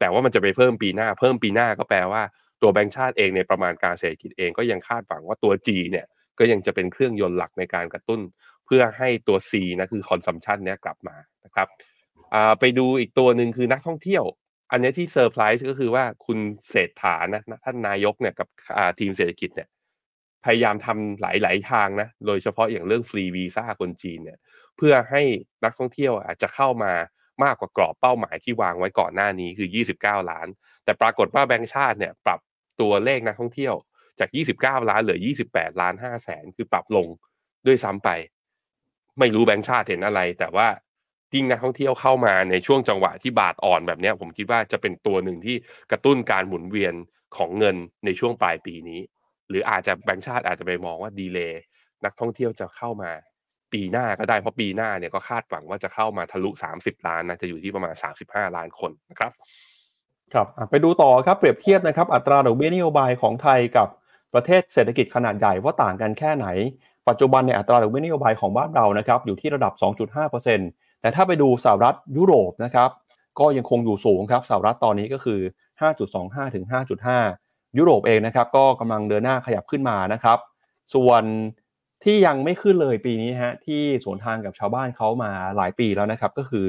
แต่ว่ามันจะไปเพิ่มปีหน้า เพิ่มปีหน้าก็แปลว่า ตัวแบงก์ชาติเองในประมาณการเศรษฐกิจเองก็ยังคาดหวังว่าตัว G เนี่ยก็ยังจะเป็นเครื่องยนต์หลักในการกระตุ้น เพื่อให้ตัว C นะคือ consumption เนี้ยกลับมานะครับไปดูอีกตัวหนึ่งคือนักท่องเที่ยว อันนี้ที่เซอร์ไพรส์ก็คือว่าคุณเศรษฐานะท่านนายกเนี่ยกับทีมเศรษฐกิจเนี่ยพยายามทำหลาย ๆ ทางนะ โดยเฉพาะอย่างเรื่องฟรีวีซ่าคนจีนเนี่ย เพื่อให้นักท่องเที่ยวอาจจะเข้ามา มากกว่ากรอบเป้าหมายที่วางไว้ก่อนหน้านี้คือ 29 ล้าน แต่ปรากฏว่าแบงก์ชาติเนี่ยปรับตัวเลขนักท่องเที่ยวจาก 29 ล้านเหลือ 28 ล้าน5แสนคือปรับลงด้วยซ้ำไป ไม่รู้แบงค์ชาติเห็นอะไร แต่ว่ายิ่งนักท่องเที่ยวเข้ามาในช่วงจังหวะที่บาทอ่อนแบบนี้ผมคิดว่าจะเป็นตัวหนึ่งที่กระตุ้นการหมุนเวียนของเงินในช่วงปลายปีนี้ หรืออาจจะแบงค์ชาติอาจจะไปมองว่าดีเลย์นักท่องเที่ยวจะเข้ามา ปีหน้าก็ได้เพราะปีหน้าเนี่ยก็คาดหวังว่าจะเข้ามาทะลุ 30 ล้านนะจะอยู่ที่ประมาณ 35 ล้านคนนะครับครับไปดูต่อครับเปรียบเทียบนะครับอัตราดอกเบี้ยนโยบายของไทยกับประเทศเศรษฐกิจขนาดใหญ่ว่าต่างกันแค่ไหน ปัจจุบันในอัตราดอกเบี้ยนโยบายของบ้านเรานะครับอยู่ที่ระดับ 2.5%แต่ถ้าไปดูสหรัฐยุโรปนะครับก็ยังคงอยู่สูงครับสหรัฐตอนนี้ก็คือ 5.25 ถึง 5.5 ยุโรปเองนะครับก็กำลังเดินหน้าขยับขึ้นมานะครับ ส่วน ที่ยังไม่ขึ้นเลยปีนี้ฮะที่สวนทางกับชาวบ้านเขามาหลายปีแล้วนะครับ ก็คือ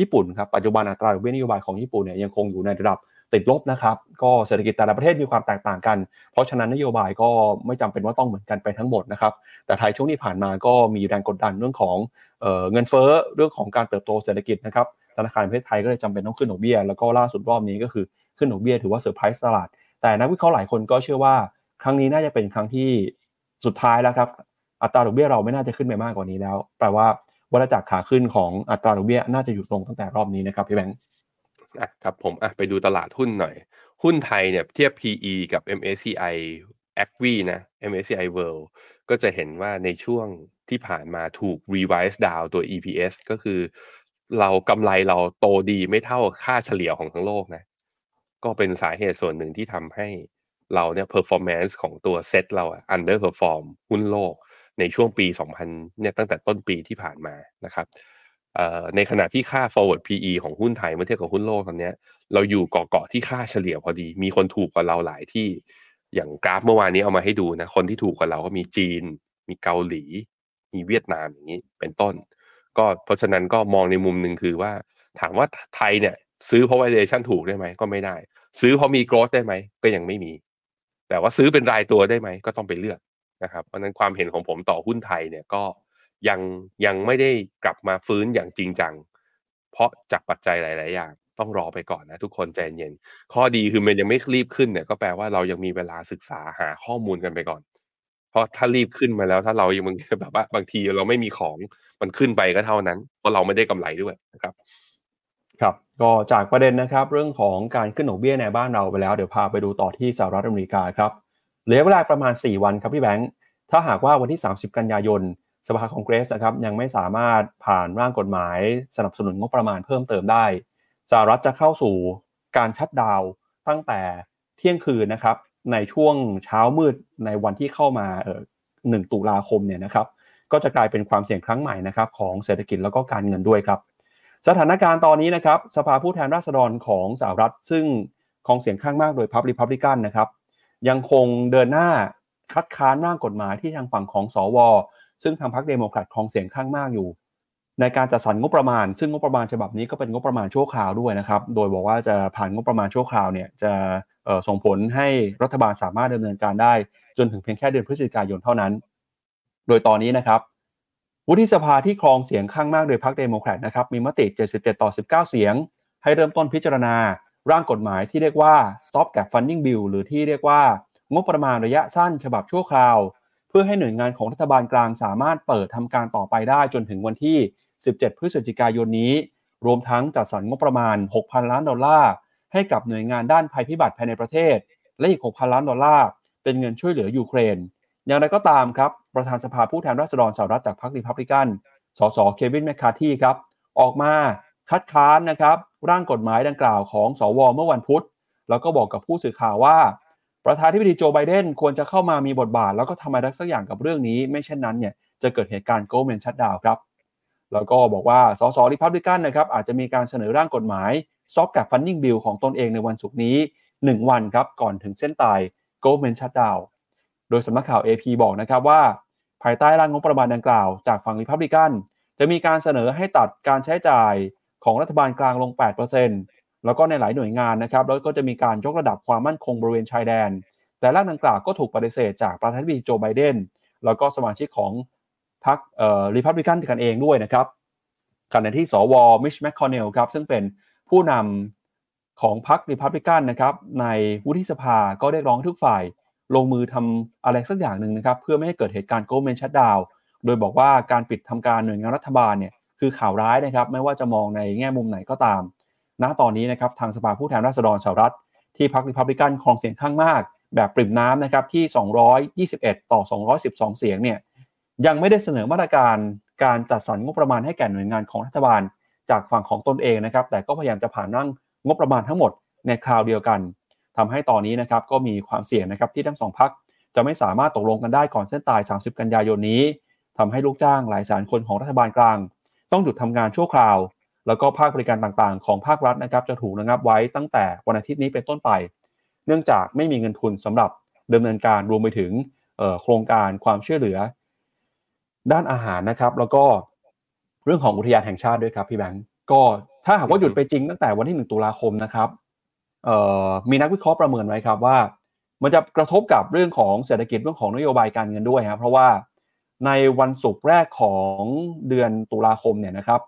ญี่ปุ่นครับปัจจุบันอัตราดอกเบี้ยนโยบายของญี่ปุ่นเนี่ยยังคงอยู่ในระดับติดลบนะครับ ก็เศรษฐกิจแต่ละประเทศมีความแตกต่างกัน เพราะฉะนั้นนโยบายก็ไม่จำเป็นว่าต้องเหมือนกันไปทั้งหมดนะครับ แต่ไทยช่วงที่ผ่านมาก็มีแรงกดดันเรื่องของเเงินเฟ้อเรื่องของการเติบโตเศรษฐกิจนะครับธนาคารประเทศไทยก็เลยจำเป็นต้องขึ้นดอกเบี้ย แล้วก็ล่าสุดรอบนี้ก็คือขึ้นดอกเบี้ยถือว่าเซอร์ไพรส์ตลาด แต่นักวิเคราะห์หลายคนก็เชื่อว่า ครั้งนี้น่าจะเป็นครั้งที่สุดท้ายแล้วครับ อัตราดอกเบี้ยเราไม่น่าจะขึ้นไปมากกว่านี้แล้ว แปลว่าวัฏจักรขาขึ้นของอัตราดอกเบี้ยน่าจะหยุดลงตั้งแต่รอบนี้นะครับพี่แบงค์ครับผมอะไปดูตลาดหุ้นหน่อย หุ้นไทยเนี่ยเทียบ PE กับ MSCI a c v นะ MSCI World ก็จะเห็นว่าในช่วงที่ผ่านมาถูก revise down ตัว EPS ก็คือ เรากำไรเราโตดีไม่เท่าค่าเฉลี่ยของทั้งโลกนะ ก็เป็นสาเหตุส่วนหนึ่งที่ทำให้เราเนี่ย performance ของตัวเซตเราอะ underperform หุ้นโลก ในช่วงปี 2000 เนี่ยตั้งแต่ต้นปีที่ผ่านมานะครับในขณะที่ค่า forward PE ของหุ้นไทยเมื่อเทียบกับหุ้นโลกตอนนี้เราอยู่เกาะๆที่ค่าเฉลี่ยพอดี มีคนถูกกว่าเราหลายที่อย่างกราฟเมื่อวานนี้เอามาให้ดูนะคนที่ถูกกว่าเราก็มีจีน มีเกาหลี มีเวียดนามอย่างนี้เป็นต้น ก็เพราะฉะนั้นก็มองในมุมหนึ่งคือว่า ถามว่าไทยเนี่ย ซื้อเพราะ valuation ถูกได้ไหมก็ไม่ได้ ซื้อเพราะมี growth ได้ไหมก็ยังไม่มี แต่ว่าซื้อเป็นรายตัวได้ไหมก็ต้องไปเลือก นะครับเพราะนั้นความเห็นของผมต่อหุ้นไทยเนี่ยก็ยังยังไม่ได้กลับมาฟื้นอย่างจริงจัง เพราะจากปัจจัยหลาย ๆ อย่าง ต้องรอไปก่อนนะทุกคนใจเย็น ข้อดีคือมันยังไม่รีบขึ้นเนี่ยก็แปลว่าเรายังมีเวลาศึกษาหาข้อมูลกันไปก่อน เพราะถ้ารีบขึ้นมาแล้วถ้าเรายังแบบว่า บางทีเราไม่มีของมันขึ้นไปก็เท่านั้น เพราะเราไม่ได้กำไรด้วยนะครับ ครับ ก็จากประเด็นนะครับ เรื่องของการขึ้นดอกเบี้ยในบ้านเราไปแล้วเดี๋ยวพาไปดูต่อที่สหรัฐอเมริกาครับ เหลือเวลาประมาณ 4 วันครับพี่แบงค์ถ้าหากว่าวันที่ 30 กันยายนสภาคองเกรสนะครับยังไม่สามารถผ่านร่างกฎหมาย สนับสนุนงบประมาณเพิ่มเติมได้สหรัฐจะเข้าสู่การชัดดาวตั้งแต่เที่ยงคืนนะครับในช่วงเช้ามืดในวันที่เข้ามาเออหนึ่งตุลาคมเนี่ยนะครับก็จะกลายเป็นความเสี่ยงครั้งใหม่นะครับของเศรษฐกิจแล้วก็การเงินด้วยครับสถานการณ์ตอนนี้นะครับสภาผู้แทนราษฎรของสหรัฐ ซึ่งของเสียงข้างมากโดยพับริพับลิกันนะครับ ยังคงเดินหน้าคัดค้านร่างกฎหมายที่ทางฝั่งของสว ซึ่งทางพรรคเดโมแครตครองเสียงข้างมากอยู่ ในการจัดสรรงบประมาณ ซึ่งงบประมาณฉบับนี้ก็เป็นงบประมาณชั่วคราวด้วยนะครับ โดยบอกว่าจะผ่านงบประมาณชั่วคราวเนี่ยจะส่งผลให้รัฐบาลสามารถดำเนินการได้ จนถึงเพียงแค่เดือนพฤศจิกายนเท่านั้น โดยตอนนี้นะครับวุฒิสภาที่ครองเสียงข้างมากโดยพรรคเดโมแครตนะครับมีมติ 77 ต่อ 19 เสียง ให้เริ่มต้นพิจารณา ร่างกฎหมายที่เรียกว่า stop gap funding bill หรือที่เรียกว่างบประมาณระยะสั้นฉบับชั่วคราว เพื่อให้หน่วยงานของรัฐบาลกลางสามารถเปิดทำการต่อไปได้จนถึงวันที่ 17 พฤศจิกายนนี้ รวมทั้งจัดสรรงบประมาณ 6,000 ล้านดอลลาร์ให้กับหน่วยงานด้านภัยพิบัติภายในประเทศ และอีก 6,000 ล้านดอลลาร์เป็นเงินช่วยเหลือยูเครน อย่างไรก็ตามครับ ประธานสภาผู้แทนราษฎรสหรัฐจากพรรครีพับลิกัน สส เควินแมคคาร์ธีครับ ออกมา คัดค้านนะครับร่างกฎหมายดังกล่าวของสวเมื่อวันพุธ แล้วก็บอกกับผู้สื่อข่าวว่า ประธานาธิบดีโจไบเดนควรจะเข้ามามีบทบาท แล้วก็ทำอะไรสักอย่างกับเรื่องนี้ ไม่เช่นนั้นเนี่ยจะเกิดเหตุการณ์ government shutdown ครับแล้วก็บอกว่าสสริพับลิกันนะครับอาจจะมีการเสนอร่างกฎหมาย stop gap funding bill ของตนเองในวันศุกร์นี้ 1 วันครับก่อนถึงเส้นตาย government shutdown โดยสำนักข่าว AP บอกนะครับว่า ภายใต้ร่างงบประมาณดังกล่าว จากฝั่งริพับลิกันจะมีการเสนอให้ตัดการใช้จ่าย ของรัฐบาลกลางลง 8%แล้วก็ในหลายหน่วยงานนะครับ แล้วก็จะมีการยกระดับความมั่นคงบริเวณชายแดน แต่ร่างดังกล่าวก็ถูกปฏิเสธจากประธานาธิบดีโจไบเดน แล้วก็สมาชิกของพรรคเอ่อริพับลิกันกันเองด้วยนะครับขณะที่สวมิชแมคคอนเนลครับซึ่งเป็นผู้นำของพรรคริพับลิกันนะครับในวุฒิสภาก็ได้ร้องทุกฝ่ายลงมือทำอะไรสักอย่างหนึ่งนะครับ เพื่อไม่ให้เกิดเหตุการณ์ government shutdownโดยบอกว่าการปิดทำการหน่วยงานรัฐบาลเนี่ย คือข่าวร้ายนะครับไม่ว่าจะมองในแง่มุมไหนก็ตาม ณตอนนี้นะครับทางสภาผู้แทนราษฎรสหรัฐ ที่พรรคริพับลิกันครองเสียงข้างมาก แบบปริ่มน้ำนะครับที่ 221 ต่อ 212 เสียงเนี่ยยังไม่ได้เสนอมาตรการการจัดสรรงบประมาณให้แก่หน่วยงานของรัฐบาล จากฝั่งของตนเองนะครับแต่ก็พยายามจะผ่านร่งงบประมาณทั้งหมดในคราวเดียวกันทำให้ตอนนี้นะครับก็มีความเสี่ยงนะครับที่ทั้งสองพักจะไม่สามารถตกลงกันได้ก่อนเส้นตาย 30 กันยายนนี้ทำให้ลูกจ้างหลายแสนคนของรัฐบาลกลาง ต้องหยุดทำงานชั่วคราว แล้วก็ภาคบริการต่างๆ ของภาครัฐนะครับจะถูกระงับไว้ตั้งแต่วันอาทิตย์นี้เป็นต้นไป เนื่องจากไม่มีเงินทุนสำหรับดำเนินการรวมไปถึงโครงการความช่วยเหลือ ด้านอาหารนะครับ แล้วก็เรื่องของอุทยานแห่งชาติด้วยครับพี่แบงก์ก็ถ้าหากว่าหยุดไปจริงตั้งแต่วันที่หนึ่งตุลาคมนะครับมีนักวิเคราะห์ประเมินไว้ครับว่า มันจะกระทบกับเรื่องของเศรษฐกิจเรื่องของนโยบายการเงินด้วยครับเพราะว่า ในวันศุกร์แรกของเดือนตุลาคมเนี่ยนะครับ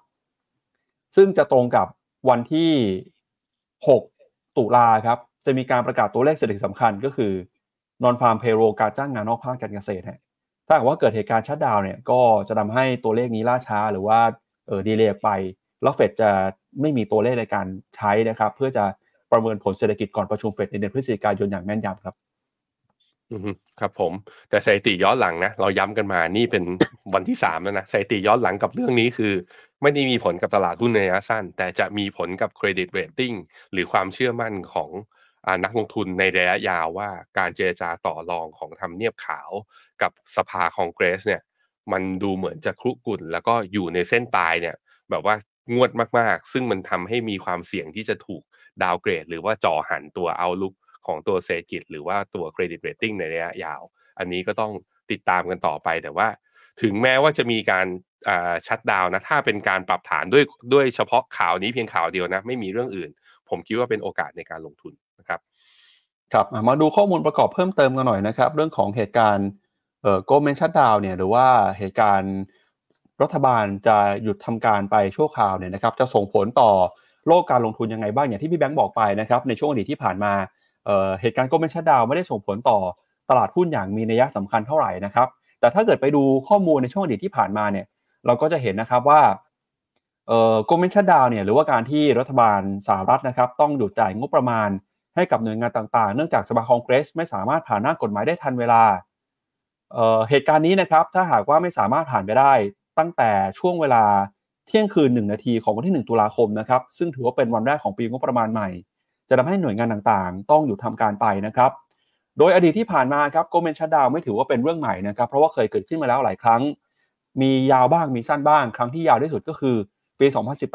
ซึ่งจะตรงกับวันที่ 6 ตุลาครับ จะมีการประกาศตัวเลขเศรษฐกิจสำคัญก็คือนอนฟาร์มเพโรการจ้างงานนอกภาคการเกษตรฮะถ้าหากว่าเกิดเหตุการณ์ชัดดาวเนี่ยก็จะทำให้ตัวเลขนี้ล่าช้าหรือว่าเออดีเลย์ไป แล้วเฟดจะไม่มีตัวเลขในการใช้นะครับ เพื่อจะประเมินผลเศรษฐกิจก่อนประชุมเฟดในเดือนพฤศจิกายนอย่างแม่นยำครับ ครับผม แต่สถิติย้อนหลังนะเราย้ำกันมานี่เป็นวันที่สามแล้วนะสถิติย้อนหลังกับเรื่องนี้คือ ไม่ได้มีผลกับตลาดหุ้นในระยะสั้น แต่จะมีผลกับ credit rating หรือความเชื่อมั่นของอนักลงทุนในระยะยาวว่าการเจรจาต่อรองของทำเนียบขาวกับสภาคองเกรสเนี่ยมันดูเหมือนจะคุกรุ่น แล้วก็อยู่ในเส้นตายเนี่ยแบบว่างวดมากๆ ซึ่งมันทำให้มีความเสี่ยงที่จะถูก downgrade หรือว่าจ่อหั่นตัว outlook ของตัวเศรษฐกิจหรือว่าตัว credit rating ในระยะยาว อันนี้ก็ต้องติดตามกันต่อไปแต่ว่า ถึงแม้ว่าจะมีการ shutdown นะถ้าเป็นการปรับฐานด้วยด้วยเฉพาะข่าวนี้เพียงข่าวเดียวนะ ไม่มีเรื่องอื่น ผมคิดว่าเป็นโอกาสในการลงทุนนะครับครับมาดูข้อมูลประกอบเพิ่มเติมกันหน่อยนะครับ เรื่องของเหตุการณ์government shutdown เนี่ยหรือว่าเหตุการณ์รัฐบาลจะหยุดทำการไปชั่วคราวเนี่ยนะครับจะส่งผลต่อโลกการลงทุนยังไงบ้างอย่างที่พี่แบงค์บอกไปนะครับในช่วงอดีตที่ผ่านมา เหตุการณ์ government shutdown ไม่ได้ส่งผลต่อตลาดหุ้นอย่างมีนัยสำคัญเท่าไหร่นะครับ แต่ถ้าเกิดไปดูข้อมูลในช่วงอดีตที่ผ่านมาเนี่ย เราก็จะเห็นนะครับว่าเอ่อ government shutdown เนี่ยหรือว่าการที่รัฐบาลสหรัฐนะครับ ต้องหยุดจ่ายงบประมาณ ให้กับหน่วยงานต่างๆ เนื่องจากสภาคองเกรส ไม่สามารถผ่านร่างกฎหมายได้ทันเวลาเอ่อเหตุการณ์นี้นะครับ ถ้าหากว่าไม่สามารถผ่านไปได้ตั้งแต่ช่วงเวลาเที่ยงคืน 1 นาทีของวันที่ 1 ตุลาคมนะครับ ซึ่งถือว่าเป็นวันแรกของปีงบประมาณใหม่ จะทำให้หน่วยงานต่างๆ ต้องหยุดทำการไปนะครับ โดยอดีตที่ผ่านมาครับโกลเมนชัดดาวไม่ถือว่าเป็นเรื่องใหม่นะครับ เพราะว่าเคยเกิดขึ้นมาแล้วหลายครั้ง มียาวบ้างมีสั้นบ้าง ครั้งที่ยาวที่สุดก็คือปี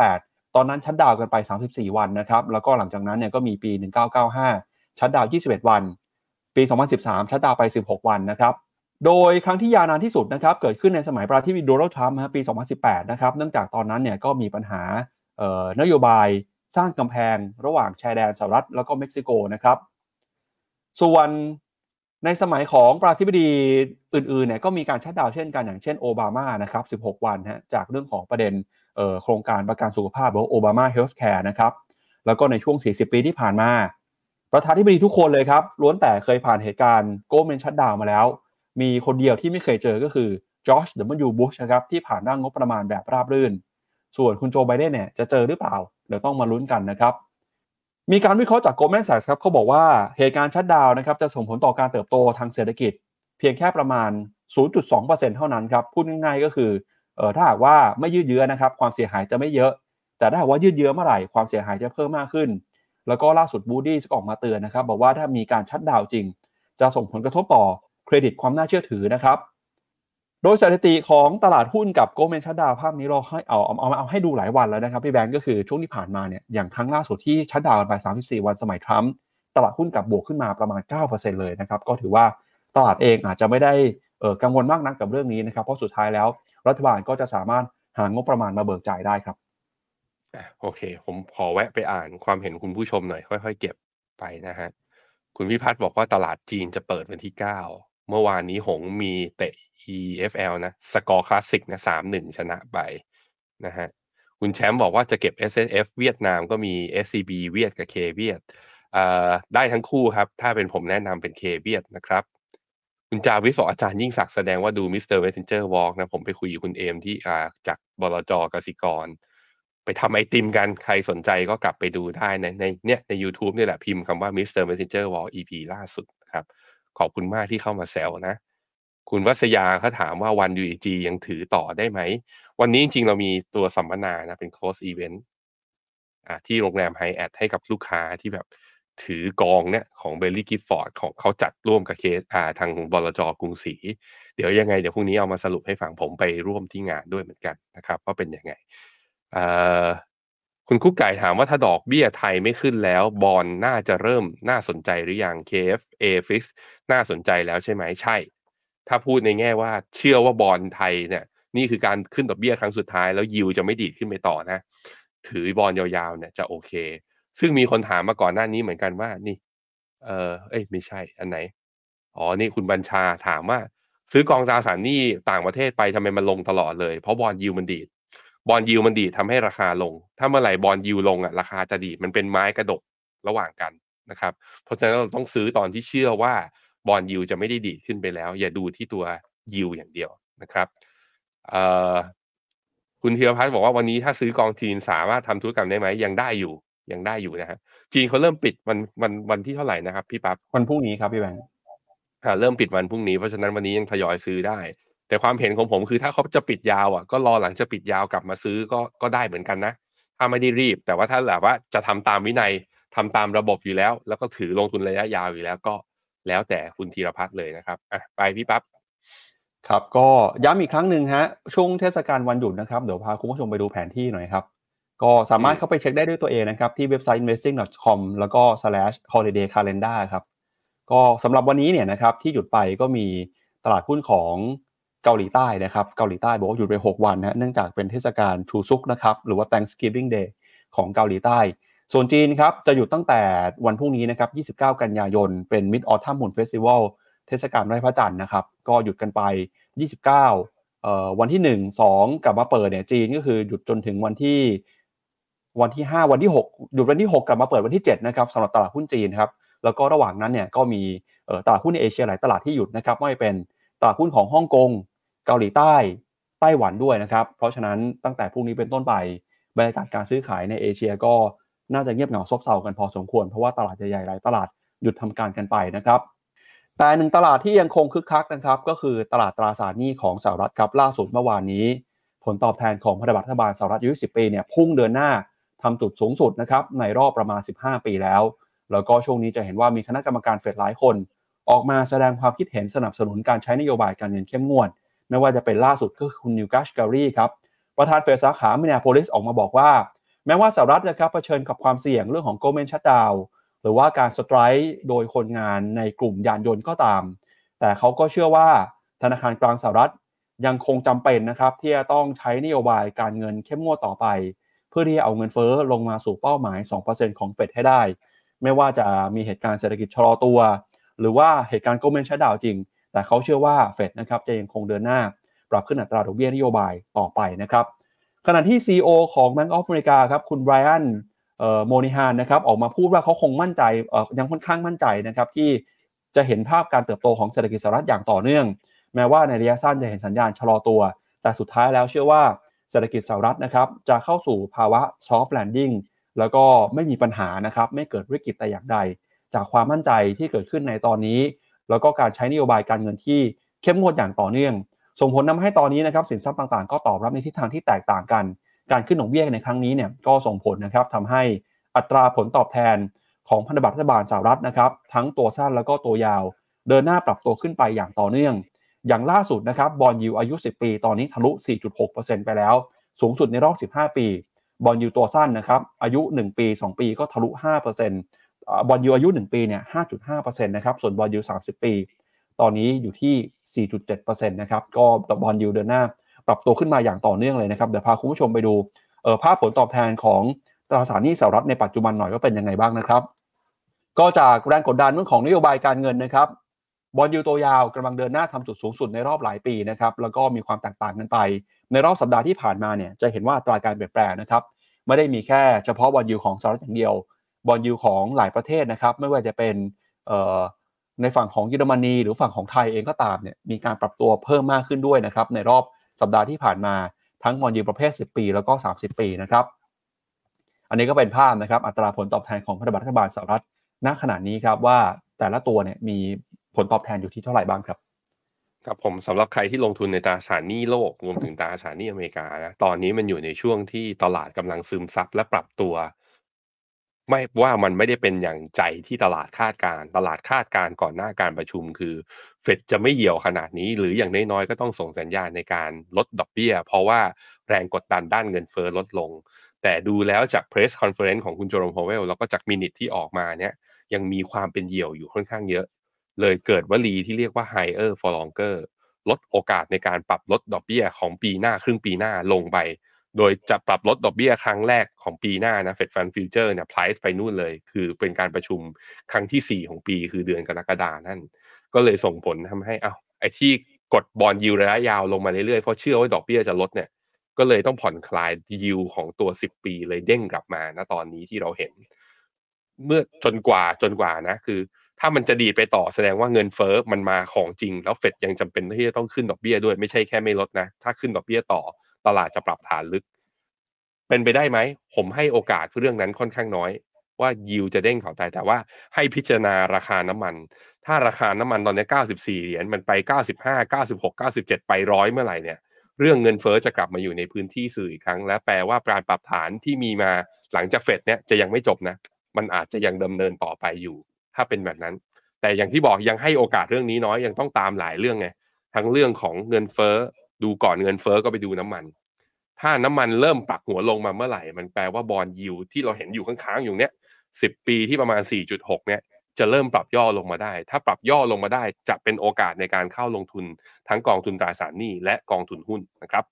2018 ตอนนั้นชัดดาวกันไป 34 วันนะครับ แล้วก็หลังจากนั้นเนี่ยก็มีปี 1995 shutdown 21 วัน ปี 2013 shutdown ไป 16 วันนะครับ โดยครั้งที่ยาวนานที่สุดนะครับเกิดขึ้นในสมัยประธานาธิบดีโดนัลด์ทรัมป์ปี 2018 นะครับ เนื่องจากตอนนั้นเนี่ยก็มีปัญหานโยบาย สร้างกำแพงระหว่างชายแดนสหรัฐแล้วก็เม็กซิโกนะครับ ส่วนในสมัยของประธานาธิบดีอื่นๆเนี่ยก็มีการ shutdown เช่นกันอย่างเช่นโอบามานะครับ 16 วันฮะจากเรื่องของประเด็นโครงการประกันสุขภาพหรือโอบามา healthcare นะครับแล้วก็ในช่วง 40 ปีที่ผ่านมา ประธานาธิบดีทุกคนเลยครับล้วนแต่เคยผ่านเหตุการณ์ government shutdown มาแล้ว มีคนเดียวที่ไม่เคยเจอก็คือจอร์จดับเบิลยูบุชนะครับที่ผ่านร่างงบประมาณแบบราบรื่น ส่วนคุณโจไบเดนเนี่ยจะเจอหรือเปล่า เดี๋ยวต้องมาลุ้นกันนะครับ มีการวิเคราะห์จาก Goldman Sachs ครับเขาบอกว่าเหตุการณ์ shutdown นะครับจะส่งผลต่อการเติบโตทางเศรษฐกิจ เพียงแค่ประมาณ 0.2%เท่านั้นครับพูดง่ายๆก็คือเออถ้าหากว่าไม่ยืดเยื้อนะครับความเสียหายจะไม่เยอะ แต่ถ้าหากว่ายืดเยื้อเมื่อไหร่ความเสียหายจะเพิ่มมากขึ้น แล้วก็ล่าสุดบูดี้ก็ออกมาเตือนนะครับบอกว่าถ้ามีการชัดดาวจริง จะส่งผลกระทบต่อเครดิตความน่าเชื่อถือนะครับ โดยสถิติของตลาดหุ้นกับโกลเมนชัดดาวภาพนี้เราให้เอาเอาเอาให้ดูหลายวันแล้วนะครับพี่แบงก์ก็คือช่วงที่ผ่านมาเนี่ยอย่างครั้งล่าสุดที่ชัดดาวไป 34 วันสมัยทรัมป์ตลาดหุ้นกับบวกขึ้นมาประมาณ 9%เลยนะครับก็ถือว่าตลาดเองอาจจะไม่ได้กังวลมากนักกับเรื่องนี้นะครับเพราะสุดท้ายแล้ว รัฐบาลก็จะสามารถหางบประมาณมาเบิกจ่ายได้ครับโอเค ผมขอแวะไปอ่านความเห็นคุณผู้ชมหน่อยค่อย ๆ เก็บไปนะฮะคุณพิพัฒน์บอกว่าตลาดจีนจะเปิดวันที่9 เมื่อวานนี้หงมีเตะ EFL นะสกอร์คลาสสิกนะสามหนึ่งชนะไปนะฮะคุณแชมป์บอกว่าจะเก็บ S F เวียดนามก็มี SCB เวียดกับ K เวียดได้ทั้งคู่ครับ ถ้าเป็นผมแนะนำเป็น K เวียดนะครับ คุณจาวิสอาจารย์ยิ่งศักดิ์แสดงว่าดู Mr. Messenger Walk นะ ผมไปคุยกับคุณเอมที่จากบลจกสิกร ไปทำไอติมกัน ใครสนใจก็กลับไปดูได้ในในเนี่ยใน YouTube นี่แหละพิมพ์คำว่า Mr. Messenger Walk EP ล่าสุดครับ ขอบคุณมากที่เข้ามาแซวนะ คุณวัสยาเขาถามว่าวัน UEG ยังถือต่อได้ไหม วันนี้จริงๆ เรามีตัวสัมมนานะเป็น close event อ่าที่โรงแรมไฮแอทให้กับลูกค้าที่แบบถือกองเนี่ยของ Baillie Gifford ของเขาจัดร่วมกับเคสอ่าทางบลจกรุงศรีเดี๋ยวยังไงเดี๋ยวพรุ่งนี้เอามาสรุปให้ฟังผมไปร่วมที่งานด้วยเหมือนกันนะครับว่าเป็นยังไง คุณกุ๊กไก่ถามว่าถ้าดอกเบี้ยไทยไม่ขึ้นแล้ว บอลน่าจะเริ่มน่าสนใจหรือยัง KFAFIX น่าสนใจแล้วใช่ไหมใช่ ถ้าพูดในแง่ว่าเชื่อว่าบอลไทยเนี่ย นี่คือการขึ้นดอกเบี้ยครั้งสุดท้ายแล้วยิวจะไม่ดีดขึ้นไปต่อนะ ถือบอลยาวๆเนี่ยจะโอเค ซึ่งมีคนถามมาก่อนหน้านี้เหมือนกันว่านี่ เออเอ้ยไม่ใช่อันไหนอ๋อนี่คุณบัญชาถามว่า ซื้อกองตราสารหนี้ต่างประเทศไปทำไมมันลงตลอดเลย เพราะบอลยิวมันดีด บอลยิวมันดีดทำให้ราคาลง ถ้าเมื่อไหร่บอลยิวลงอะราคาจะดีดมันเป็นไม้กระดกระหว่างกันนะครับ เพราะฉะนั้นเราต้องซื้อตอนที่เชื่อว่าบอลยิวจะไม่ได้ดีดขึ้นไปแล้ว อย่าดูที่ตัวยิวอย่างเดียวนะครับคุณคุณธีรพัฒน์บอกว่าวันนี้ถ้าซื้อกองจีนสามารถทำธุรกรรมได้ไหมยังได้อยู่ยังได้อยู่นะฮะจีนเขาเริ่มปิดวันวันวันที่เท่าไหร่นะครับพี่ปั๊บวันพรุ่งนี้ครับพี่แบงค์อ่าเริ่มปิดวันพรุ่งนี้เพราะฉะนั้นวันนี้ยังทยอยซื้อได้ แต่ความเห็นของผมคือถ้าเขาจะปิดยาวอะก็รอหลังจะปิดยาวกลับมาซื้อก็ก็ได้เหมือนกันนะ ถ้าไม่ได้รีบ แต่ว่าถ้าแบบว่าจะทำตามวินัยทำตามระบบอยู่แล้ว แล้วก็ถือลงทุนระยะยาวอยู่แล้วก็แล้วแต่คุณธีรพัฒน์เลยนะครับอะไปพี่ปั๊บครับก็ย้ำอีกครั้งหนึ่งฮะช่วงเทศกาลวันหยุดนะครับเดี๋ยวพาคุณผู้ชมไปดูแผนที่หน่อยครับก็สามารถเข้าไปเช็คได้ด้วยตัวเองนะครับ ที่เว็บไซต์ investing.com แล้วก็ slash holiday calendar ครับก็สำหรับวันนี้เนี่ยนะครับที่หยุดไปก็มีตลาดหุ้นของ เกาหลีใต้นะครับเกาหลีใต้บอกว่าหยุดไป 6 วันนะเนื่องจากเป็นเทศกาลชูซุกนะครับหรือว่า Thanksgiving Day ของเกาหลีใต้ ส่วนจีนครับจะหยุดตั้งแต่วันพรุ่งนี้นะครับ 29 กันยายน เป็น Mid Autumn Moon Festival เทศกาลไร่พระจันทร์นะครับก็หยุดกันไป 29เอ่อวันที่ 1 2 กลับมาเปิดเนี่ยจีนก็คือหยุดจนถึงวันที่วันที่ 5 วันที่ 6 หยุดวันที่ 6 กลับมาเปิดวันที่7นะครับสำหรับตลาดหุ้นจีนครับแล้วก็ระหว่างนั้นเนี่ยก็มีตลาดหุ้นในเอเชียหลายตลาดที่หยุดนะครับไม่เป็นตลาดหุ้นของฮ่องกง เกาหลีใต้ ไต้หวันด้วยนะครับ เพราะฉะนั้นตั้งแต่พรุ่งนี้เป็นต้นไปบรรยากาศการซื้อขายในเอเชียก็น่าจะเงียบเหงาซบเซากันพอสมควร เพราะว่าตลาดใหญ่ๆหลายตลาดหยุดทำการกันไปนะครับ แต่หนึ่งตลาดที่ยังคงคึกคักนะครับ ก็คือตลาดตราสารหนี้ของสหรัฐครับล่าสุดเมื่อวานนี้ ผลตอบแทนของพันธบัตรรัฐบาลสหรัฐอายุ10ปีเนี่ยพุ่งเดินหน้าทำจุดสูงสุดนะครับในรอบประมาณ 15 ปีแล้ว แล้วก็ช่วงนี้จะเห็นว่ามีคณะกรรมการเฟดหลายคน ออกมาแสดงความคิดเห็นสนับสนุนการใช้นโยบายการเงินเข้มงวด ไม่ว่าจะเป็นล่าสุดก็คือคุณนีล แคชแครีครับประธานเฟดสาขามินนาโพลิสออกมาบอกว่า แม้ว่าสหรัฐนะครับเผชิญกับความเสี่ยงเรื่องของ government shutdown หรือว่าการ strike โดยคนงานในกลุ่มยานยนต์ก็ตาม แต่เขาก็เชื่อว่าธนาคารกลางสหรัฐยังคงจำเป็นนะครับที่จะต้องใช้นโยบายการเงินเข้มงวดต่อไป เพื่อที่จะเอาเงินเฟ้อลงมาสู่เป้าหมาย 2%ของเฟดให้ได้ ไม่ว่าจะมีเหตุการณ์เศรษฐกิจชะลอตัว หรือว่าเหตุการณ์โกลเมนชัดดาวจริง แต่เขาเชื่อว่าเฟดนะครับจะยังคงเดินหน้า ปรับขึ้นอัตราดอกเบี้ยนโยบายต่อไปนะครับขณะที่ CEO ของ Bank of America ครับคุณไบรอันโมนิฮานนะครับออกมาพูดว่าเขาคงมั่นใจยังค่อนข้างมั่นใจนะครับที่จะเห็นภาพการเติบโตของเศรษฐกิจสหรัฐอย่างต่อเนื่อง แม้ว่าในระยะสั้นจะเห็นสัญญาณชะลอตัว แต่สุดท้ายแล้วเชื่อว่าเศรษฐกิจสหรัฐนะครับจะเข้าสู่ภาวะ soft landing แล้วก็ไม่มีปัญหานะครับไม่เกิดวิกฤตแต่อย่างใด จากความมั่นใจที่เกิดขึ้นในตอนนี้ แล้วก็การใช้นโยบายการเงินที่เข้มงวดอย่างต่อเนื่อง ส่งผลทาให้ตอนนี้นะครับสินทรัพย์ต่างๆ ก็ตอบรับในทิศทางที่แตกต่างกัน การขึ้นดอกเบี้ยในครั้งนี้เนี่ยก็ส่งผลนะครับทำให้อัตราผลตอบแทนของพันธบัตรรัฐบาลสหรัฐนะครับทั้งตัวสั้นแล้วก็ตัวยาว เดินหน้าปรับตัวขึ้นไปอย่างต่อเนื่อง อย่างล่าสุดนะครับบอลยูอายุ 10 ปี ตอนนี้ทะลุ 4.6%ไปแล้ว สูงสุดในรอบ 15 ปี บอลยูตัวสั้นนะครับอายุ 1 ปี 2 ปีก็ทะลุ 5% บอลยูอายุ 1 ปีเนี่ย5.5%นะครับส่วนบอลยู30 ปี ตอนนี้อยู่ที่ 4.7%นะครับก็บอลยูเดินหน้า ปรับตัวขึ้นมาอย่างต่อเนื่องเลยนะครับเดี๋ยวพาคุณผู้ชมไปดูภาพผลตอบแทนของตราสารหนี้สหรัฐในปัจจุบันหน่อยว่าเป็นยังไงบ้างนะครับ ก็จากแรงกดดันเรื่องของนโยบายการเงินนะครับบอลยูตัวยาวกำลังเดินหน้าทำจุดสูงสุดในรอบหลายปีนะครับแล้วก็มีความแตกต่างกันไป ในรอบสัปดาห์ที่ผ่านมาเนี่ยจะเห็นว่าตราการเปลี่ยนแปลงนะครับไม่ได้มีแค่เฉพาะบอลยูของสหรัฐอย่างเดียว บอลยูของหลายประเทศนะครับ ไม่ว่าจะเป็นในฝั่งของเยอรมนี หรือฝั่งของไทยเองก็ตามเนี่ยมีการปรับตัวเพิ่มมากขึ้นด้วยนะครับ ในรอบสัปดาห์ที่ผ่านมาทั้งบอลยูประเภท 10 ปี แล้วก็ 30 ปีนะครับอันนี้ก็เป็นภาพนะครับอัตราผลตอบแทนของพันธบัตรรัฐบาลสหรัฐณขณะนี้ครับว่าแต่ละตัวเนี่ยมีผลตอบแทนอยู่ที่เท่าไหร่บ้างครับครับผมสำหรับใครที่ลงทุนในตราสารหนี้โลกรวมถึงตราสารหนี้อเมริกานะตอนนี้มันอยู่ในช่วงที่ตลาดกำลังซึมซับและปรับตัว ไม่ว่ามันไม่ได้เป็นอย่างใจที่ตลาดคาดการ ตลาดคาดการก่อนหน้าการประชุมคือ เฟดจะไม่เหี่ยวขนาดนี้ หรืออย่างน้อยๆก็ต้องส่งสัญญาณในการลดดอกเบี้ย เพราะว่าแรงกดดันด้านเงินเฟ้อลดลง แต่ดูแล้วจาก press conference ของคุณเจอโรมพาวเวลแล้วก็จาก minutes ที่ออกมาเนี่ยยังมีความเป็นเหี่ยวอยู่ค่อนข้างเยอะ เลยเกิดวลีที่เรียกว่า higher for longer ลดโอกาสในการปรับลดดอกเบี้ยของปีหน้าครึ่งปีหน้าลงไป โดยจะปรับลดดอกเบี้ยครั้งแรกของปีหน้านะ Fed Fund Future เนี่ย price ไปนู่นเลย คือเป็นการประชุมครั้งที่ 4 ของปีคือเดือนกรกฎานั่น ก็เลยส่งผลทำให้อ้าวไอ้ที่กด bond yield ระยะยาวลงมาเรื่อยๆ เพราะเชื่อว่าดอกเบี้ยจะลดเนี่ย ก็เลยต้องผ่อนคลายยิวของตัว 10 ปีเลยเด้งกลับมาณตอนนี้ที่เราเห็น เมื่อจนกว่าจนกว่านะ คือ ถ้ามันจะดีไปต่อแสดงว่าเงินเฟ้อมันมาของจริง แล้วเฟดยังจำเป็นที่จะต้องขึ้นดอกเบี้ยด้วยไม่ใช่แค่ไม่ลดนะ ถ้าขึ้นดอกเบี้ยต่อ ตลาดจะปรับฐานลึก เป็นไปได้ไหม ผมให้โอกาสเรื่องนั้นค่อนข้างน้อย ว่ายิวจะเด้งเขาตายแต่ว่าให้พิจารณาราคาน้ำมัน ถ้าราคาน้ำมันตอนนี้ 94 เหรียญมันไป 95 96 97 ไปร้อยเมื่อไหร่เนี่ยเรื่องเงินเฟอ้อจะกลับมาอยู่ในพื้นที่สื่ออีกครั้ง และแปลว่าการปรับฐานที่มีมาหลังจากเฟดเนี่ยจะยังไม่จบนะ มันอาจจะยังดำเนินต่อไปอยู่ ถ้าเป็นแบบนั้น แต่อย่างที่บอกยังให้โอกาสเรื่องนี้น้อยยังต้องตามหลายเรื่องไงทั้งเรื่องของเงินเฟ้อ ดูก่อนเงินเฟ้อก็ไปดูน้ำมัน ถ้าน้ำมันเริ่มปรับหัวลงมาเมื่อไหร่ มันแปลว่าบอลยิวที่เราเห็นอยู่ค้างๆอยู่เนี้ยสิบปีที่ประมาณ 4.6 เนี่ยจะเริ่มปรับย่อลงมาได้ ถ้าปรับย่อลงมาได้จะเป็นโอกาสในการเข้าลงทุนทั้งกองทุนตราสารหนี้และกองทุนหุ้นนะครับ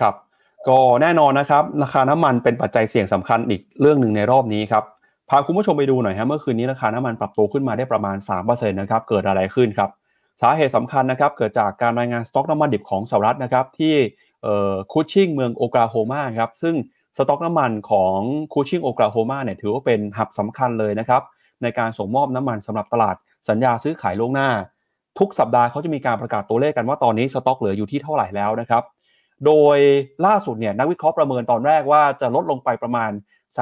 ครับ ก็แน่นอนนะครับ ราคาน้ำมันเป็นปัจจัยเสี่ยงสำคัญอีกเรื่องหนึ่งในรอบนี้ครับ พาคุณผู้ชมไปดูหน่อยฮะเมื่อคืนนี้ราคาน้ำมันปรับตัวขึ้นมาได้ประมาณ3%นะครับ เกิดอะไรขึ้นครับ สาเหตุสำคัญนะครับเกิดจากการรายงานสต็อกน้ำมันดิบของสหรัฐนะครับที่คูชิงเมืองโอกลาโฮมาครับซึ่งสต็อกน้ำมันของคูชิงโอคลาโฮมาเนี่ยถือว่าเป็น hub สำคัญเลยนะครับในการส่งมอบน้ำมันสำหรับตลาดสัญญาซื้อขายล่วงหน้า ทุกสัปดาห์เขาจะมีการประกาศตัวเลขกันว่าตอนนี้สต็อกเหลืออยู่ที่เท่าไหร่แล้วนะครับโดยล่าสุดเนี่ยนักวิเคราะห์ประเมินตอนแรกว่าจะลดลงไปประมาณ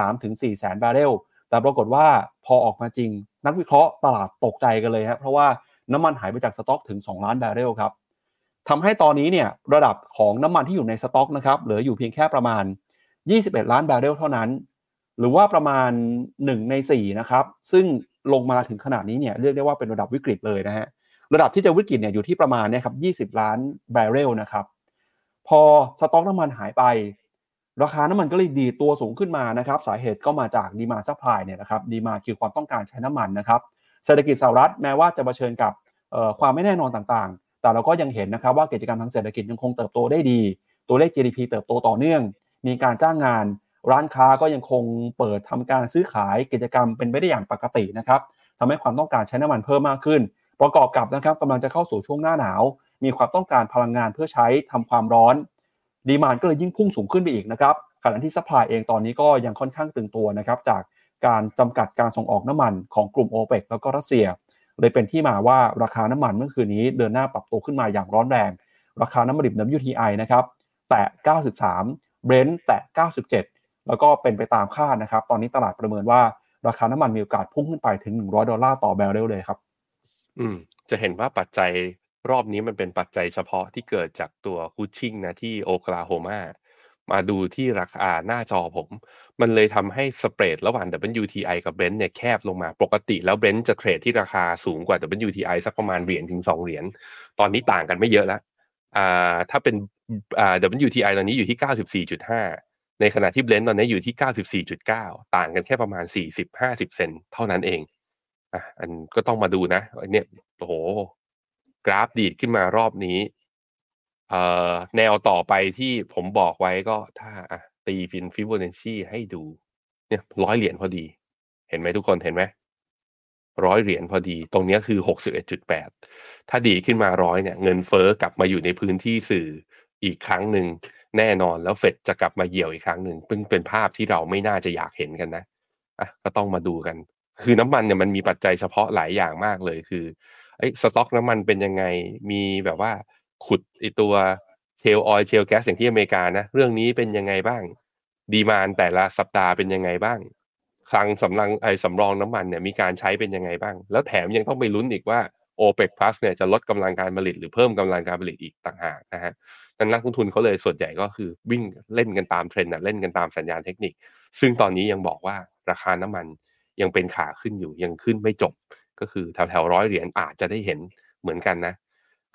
3-4แสนบาร์เรลแต่ปรากฏว่าพอออกมาจริง นักวิเคราะห์ตลาดตกใจกันเลยครับเพราะว่า น้ำมันหายไปจากสต็อกถึง 2 ล้านบาร์เรลครับทำให้ตอนนี้เนี่ยระดับของน้ำมันที่อยู่ในสต็อกนะครับเหลืออยู่เพียงแค่ประมาณ 21 ล้านบาร์เรลเท่านั้น หรือว่าประมาณ 1 ใน 4 นะครับ ซึ่งลงมาถึงขนาดนี้เนี่ยเรียกได้ว่าเป็นระดับวิกฤตเลยนะฮะระดับที่จะวิกฤตเนี่ยอยู่ที่ประมาณเนี่ยครับ20 ล้านบาร์เรลนะครับพอสต็อกน้ำมันหายไป ราคาน้ำมันก็เลยดีดตัวสูงขึ้นมานะครับ สาเหตุก็มาจาก demand supply เนี่ยนะครับ demand คือความต้องการใช้น้ำมันนะครับ เศรษฐกิจสหรัฐแม้ว่าจะเผชิญกับความไม่แน่นอนต่างๆ แต่เราก็ยังเห็นนะครับว่ากิจกรรมทางเศรษฐกิจยังคงเติบโตได้ดี ตัวเลข GDP เติบโตต่อเนื่อง มีการจ้างงาน ร้านค้าก็ยังคงเปิดทำการซื้อขายกิจกรรมเป็นไปได้อย่างปกตินะครับทำให้ความต้องการใช้น้ำมันเพิ่มมากขึ้น ประกอบกับนะครับกำลังจะเข้าสู่ช่วงหน้าหนาว มีความต้องการพลังงานเพื่อใช้ทำความร้อน ดีมานก็เลยยิ่งพุ่งสูงขึ้นไปอีกนะครับขณะที่ซัพพลายเองตอนนี้ก็ยังค่อนข้างตึงตัวนะครับจาก การจำกัดการส่งออกน้ำมันของกลุ่มโอเปกแล้วก็รัสเซีย เลยเป็นที่มาว่าราคาน้ำมันเมื่อคืนนี้เดินหน้าปรับตัวขึ้นมาอย่างร้อนแรง ราคาน้ำมันดิบ WTI นะครับแตะ 93 Brent แตะ 97 แล้วก็เป็นไปตามคาดนะครับ ตอนนี้ตลาดประเมินว่าราคาน้ำมันมีโอกาสพุ่งขึ้นไปถึง 100 ดอลลาร์ต่อแบเรลเลยครับ อืม จะเห็นว่าปัจจัยรอบนี้มันเป็นปัจจัยเฉพาะที่เกิดจากตัวคูชิงนะที่โอคลาโฮมา มาดูที่ราคาหน้าจอผม มันเลยทำให้สเปรดระหว่าง WTI กับ Brent เนี่ยแคบลงมาปกติแล้ว Brent จะเทรดที่ราคาสูงกว่า WTI สักประมาณเหรียญถึง2เหรียญตอนนี้ต่างกันไม่เยอะแล้วอ่าถ้าเป็นอ่า WTI ตอนนี้อยู่ที่ 94.5 ในขณะที่ Brent ตอนนี้อยู่ที่ 94.9 ต่างกันแค่ประมาณ 40-50 เซนเท่านั้นเองอะอันก็ต้องมาดูนะเนี่ยโอ้โห กราฟดีดขึ้นมารอบนี้ แนวต่อไปที่ผมบอกไว้ก็ถ้าอะตีฟิโบฟิโบนัชชีให้ดู เนี่ยร้อยเหรียญพอดี เห็นไหมทุกคนเห็นไหมร้อยเหรียญพอดี ตรงนี้คือหกสิบเอ็ดจุดแปดถ้าดีดขึ้นมาร้อยเนี่ย เงินเฟ้อกลับมาอยู่ในพื้นที่สื่ออีกครั้งหนึ่งแน่นอนแล้วเฟดจะกลับมาเหี่ยวอีกครั้งหนึ่งซึ่งเป็นภาพที่เราไม่น่าจะอยากเห็นกันนะอะก็ต้องมาดูกัน คือน้ำมันเนี่ยมันมีปัจจัยเฉพาะหลายอย่างมากเลยคือไอ้สต็อกน้ำมันเป็นยังไงมีแบบว่า ขุดไอตัวเชลออยเชลแก๊สอย่างที่อเมริกานะเรื่องนี้เป็นยังไงบ้าง ดีมานแต่ละสัปดาห์เป็นยังไงบ้างคลังสำรังไอสำรองน้ำมันเนี่ยมีการใช้เป็นยังไงบ้าง แล้วแถมยังต้องไปลุ้นอีกว่า o p e c Plus เนี่ยจะลดกำลังการผลิตหรือเพิ่มกำลังการผลิตอีกต่างหากนะฮะนั้นนักลงทุนเขาเลยส่วนใหญ่ก็คือวิ่งเล่นกันตามเทรนด์นะเล่นกันตามสัญญาณเทคนิค ซึ่งตอนนี้ยังบอกว่าราคาน้ำมันยังเป็นขาขึ้นอยู่ยังขึ้นไม่จบ ก็คือแถวแถวร้อยเหรียญอาจจะได้เห็นเหมือนกันนะ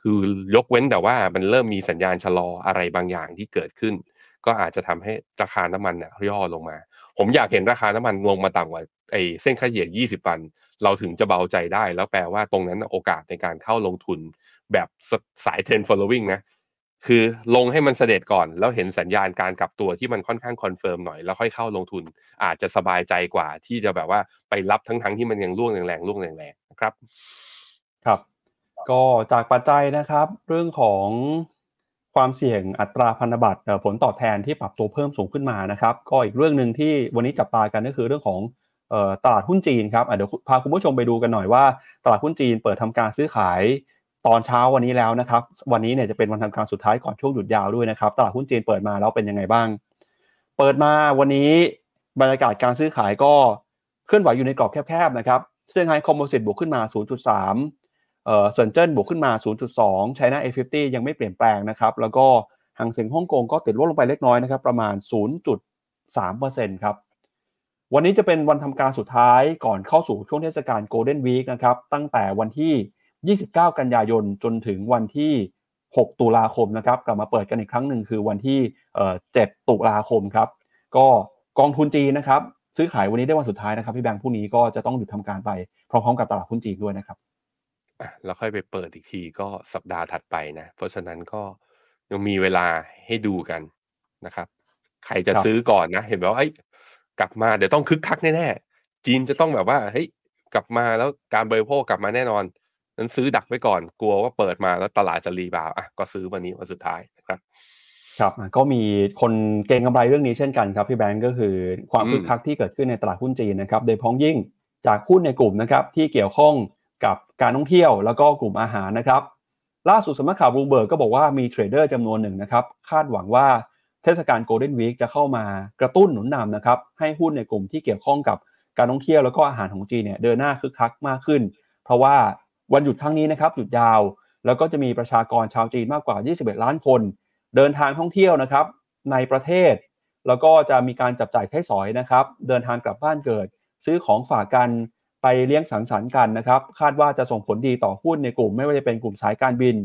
คือยกเว้นแต่ว่ามันเริ่มมีสัญญาณชะลออะไรบางอย่างที่เกิดขึ้น ก็อาจจะทำให้ราคาน้ำมันเนี่ยย่อลงมา ผมอยากเห็นราคาน้ำมันลงมาต่ำกว่าไอ้เส้นค่าเฉลี่ย 20 วัน เราถึงจะเบาใจได้ แล้วแปลว่าตรงนั้นโอกาสในการเข้าลงทุนแบบสายเทรนด์ following นะคือลงให้มันเสร็จก่อน แล้วเห็นสัญญาณการกลับตัวที่มันค่อนข้าง confirm หน่อยแล้วค่อยเข้าลงทุน อาจจะสบายใจกว่าที่จะแบบว่าไปรับทั้งทั้งที่มันยังร่วงแรงๆร่วงแรงๆนะครับ ครับ ก็จากปัจจัยนะครับ เรื่องของความเสี่ยงอัตราพันธบัตรผลตอบแทนที่ปรับตัวเพิ่มสูงขึ้นมานะครับ ก็อีกเรื่องหนึ่งที่วันนี้จับตากันก็คือเรื่องของตลาดหุ้นจีนครับเดี๋ยวพาคุณผู้ชมไปดูกันหน่อยว่า ตลาดหุ้นจีนเปิดทำการซื้อขายตอนเช้าวันนี้แล้วนะครับ วันนี้เนี่ยจะเป็นวันทำการสุดท้ายก่อนช่วงหยุดยาวด้วยนะครับ ตลาดหุ้นจีนเปิดมาแล้วเป็นยังไงบ้าง เปิดมาวันนี้บรรยากาศการซื้อขายก็เคลื่อนไหวอยู่ในกรอบแคบๆนะครับเซี่ยงไฮ้คอมโพสิตบวกขึ้นมา 0.3 เอ่อซินเจิ้นบวกขึ้นมา 0.2 China A50 ยังไม่เปลี่ยนแปลงนะครับ แล้วก็หางเสียงฮ่องกงก็ติดลดลงไปเล็กน้อยนะครับ ประมาณ 0.3%ครับ วันนี้จะเป็นวันทำการสุดท้ายก่อนเข้าสู่ช่วงเทศกาลโกลเด้นวีคนะครับ ตั้งแต่วันที่ 29 กันยายนจนถึงวันที่ 6 ตุลาคมนะครับ กลับมาเปิดกันอีกครั้งหนึ่งคือวันที่7ตุลาคมครับ ก็กองทุนจีนนะครับ ซื้อขายวันนี้ได้วันสุดท้ายนะครับพี่แบงค์พรุ่งนี้ก็จะต้องหยุดทำการไปพร้อมๆกับตลาดหุ้นจีนด้วยนะครับ อะแล้วค่อยไปเปิดอีกทีก็สัปดาห์ถัดไปนะ เพราะฉะนั้นก็ยังมีเวลาให้ดูกันนะครับ ใครจะครับซื้อก่อนนะ เห็นแบบว่าเอ้ยกลับมาเดี๋ยวต้องคึกคักแน่ๆจีนจะต้องแบบว่าเฮ้ยกลับมาแล้วการบริโภคกลับมาแน่นอน นั้นซื้อดักไว้ก่อนกลัวว่าเปิดมาแล้วตลาดจะ rebound อะก็ซื้อวันนี้วันสุดท้ายนะครับครับก็มีคนเก็งกำไรเรื่องนี้เช่นกันครับพี่แบงก์ก็คือความอืมคึกคักที่เกิดขึ้นในตลาดหุ้นจีนนะครับโดยเฉพาะอย่างยิ่งจากหุ้นในกลุ่มนะครับที่เกี่ยวข้อง กับการท่องเที่ยวแล้วก็กลุ่มอาหารนะครับล่าสุดสำนักข่าวบลูมเบิร์กก็บอกว่ามี trader จำนวนหนึ่งนะครับคาดหวังว่าเทศกาล Golden Week จะเข้ามากระตุ้นหนุนนำนะครับให้หุ้นในกลุ่มที่เกี่ยวข้องกับการท่องเที่ยวแล้วก็อาหารของจีนเนี่ยเดินหน้าคึกคักมากขึ้น เพราะว่าวันหยุดครั้งนี้นะครับหยุดยาว แล้วก็จะมีประชากรชาวจีนมากกว่า 21 ล้านคน เดินทางท่องเที่ยวนะครับในประเทศ แล้วก็จะมีการจับจ่ายใช้สอยนะครับ เดินทางกลับบ้านเกิด ซื้อของฝากกัน ไปเลี้ยงสังสรรค์กันนะครับคาดว่าจะส่งผลดีต่อหุ้นในกลุ่ม ไม่ว่าจะเป็นกลุ่มสายการบิน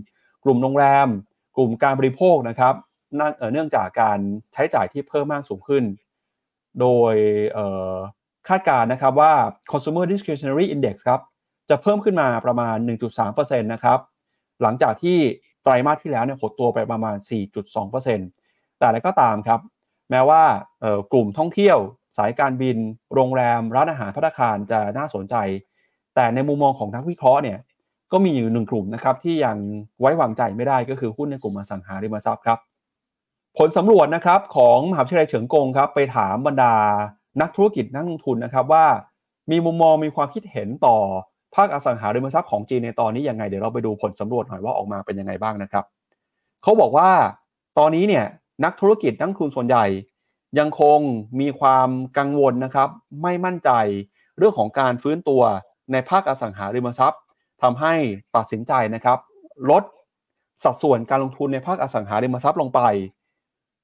กลุ่มโรงแรม กลุ่มการบริโภคนะครับเนื่องจากการใช้จ่ายที่เพิ่มมากสูงขึ้น โดยคาดการณ์นะครับว่า consumer discretionary index ครับจะเพิ่มขึ้นมาประมาณ 1.3%นะครับหลังจากที่ไตรมาสที่แล้วเนี่ยหดตัวไปประมาณ 4.2%แต่อะไรก็ตามครับ แม้ว่ากลุ่มท่องเที่ยว สายการบิน โรงแรม ร้านอาหารพัตตาคารจะน่าสนใจ แต่ในมุมมองของนักวิเคราะห์เนี่ยก็มีอยู่หนึ่งกลุ่มนะครับที่ยังไว้วางใจไม่ได้ก็คือหุ้นในกลุ่มอสังหาริมทรัพย์ครับ ผลสำรวจนะครับของมหาวิทยาลัยเฉิงกงครับไปถามบรรดานักธุรกิจนักลงทุนนะครับว่า มีมุมมองมีความคิดเห็นต่อภาคอสังหาริมทรัพย์ของจีนในตอนนี้ยังไงเดี๋ยวเราไปดูผลสำรวจหน่อยว่าออกมาเป็นยังไงบ้างนะครับเขาบอกว่าตอนนี้เนี่ยนักธุรกิจนักลงทุนส่วนใหญ่ ยังคงมีความกังวลนะครับ ไม่มั่นใจเรื่องของการฟื้นตัวในภาคอสังหาริมทรัพย์ทำให้ตัดสินใจนะครับ ลดสัดส่วนการลงทุนในภาคอสังหาริมทรัพย์ลงไป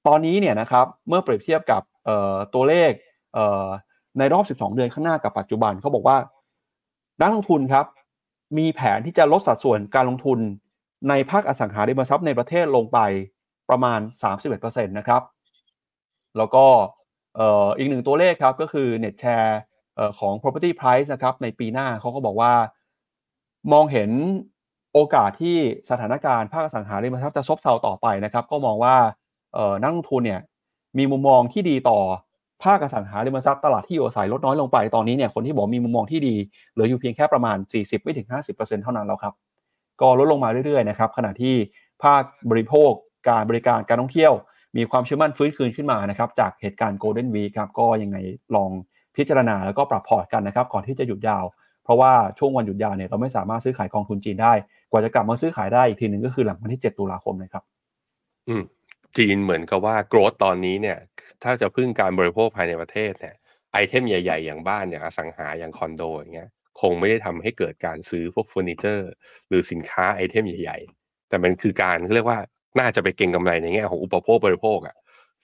ตอนนี้เนี่ยนะครับเมื่อเปรียบเทียบกับตัวเลขในรอบ 12 เดือนข้างหน้ากับปัจจุบันเขาบอกว่านักลงทุนครับ มีแผนที่จะลดสัดส่วนการลงทุนในภาคอสังหาริมทรัพย์ในประเทศลงไปประมาณ 31%นะครับ แล้วก็เอ่ออีกหนึ่งตัวเลขครับก็คือ net share เอ่อของ property price นะครับในปีหน้าเขาก็บอกว่า มองเห็นโอกาสที่สถานการณ์ภาคสังหาริมทรัพย์จะซบเซาต่อไปนะครับ ก็มองว่าเอ่อนักลงทุนเนี่ยมีมุมมองที่ดีต่อภาคสังหาริมทรัพย์ตลาดที่อยู่อาศัยลดน้อยลงไปตอนนี้เนี่ยคนที่บอกมีมุมมองที่ดีเหลืออยู่เพียงแค่ประมาณ 40ไม่ถึง50%เท่านั้นแล้วครับ ก็ลดลงมาเรื่อยๆนะครับขณะที่ภาคบริโภคการบริการการท่องเที่ยว มีความเชื่อมั่นฟื้นคืนขึ้นมานะครับจากเหตุการณ์ Golden Week ครับก็ยังไงลองพิจารณาแล้วก็ปรับพอร์ตกันนะครับก่อนที่จะหยุดยาว เพราะว่าช่วงวันหยุดยาวเนี่ยเราไม่สามารถซื้อขายกองทุนจีนได้ กว่าจะกลับมาซื้อขายได้อีกทีหนึ่งก็คือหลังวันที่ 7 ตุลาคมนะครับ อืมจีนเหมือนกับว่า growth ตอนนี้เนี่ย ถ้าจะพึ่งการบริโภคภายในประเทศเนี่ย item ใหญ่ ๆ อย่างบ้านอย่างอสังหาอย่างคอนโดอย่างเงี้ยคงไม่ได้ทำให้เกิดการซื้อพวกเฟอร์นิเจอร์ หรือสินค้าไอเทมใหญ่ ๆ แต่มันคือการเขาเรียกว่า น่าจะไปเก็งกำไรในแง่ของอุปโภคบริโภคอะ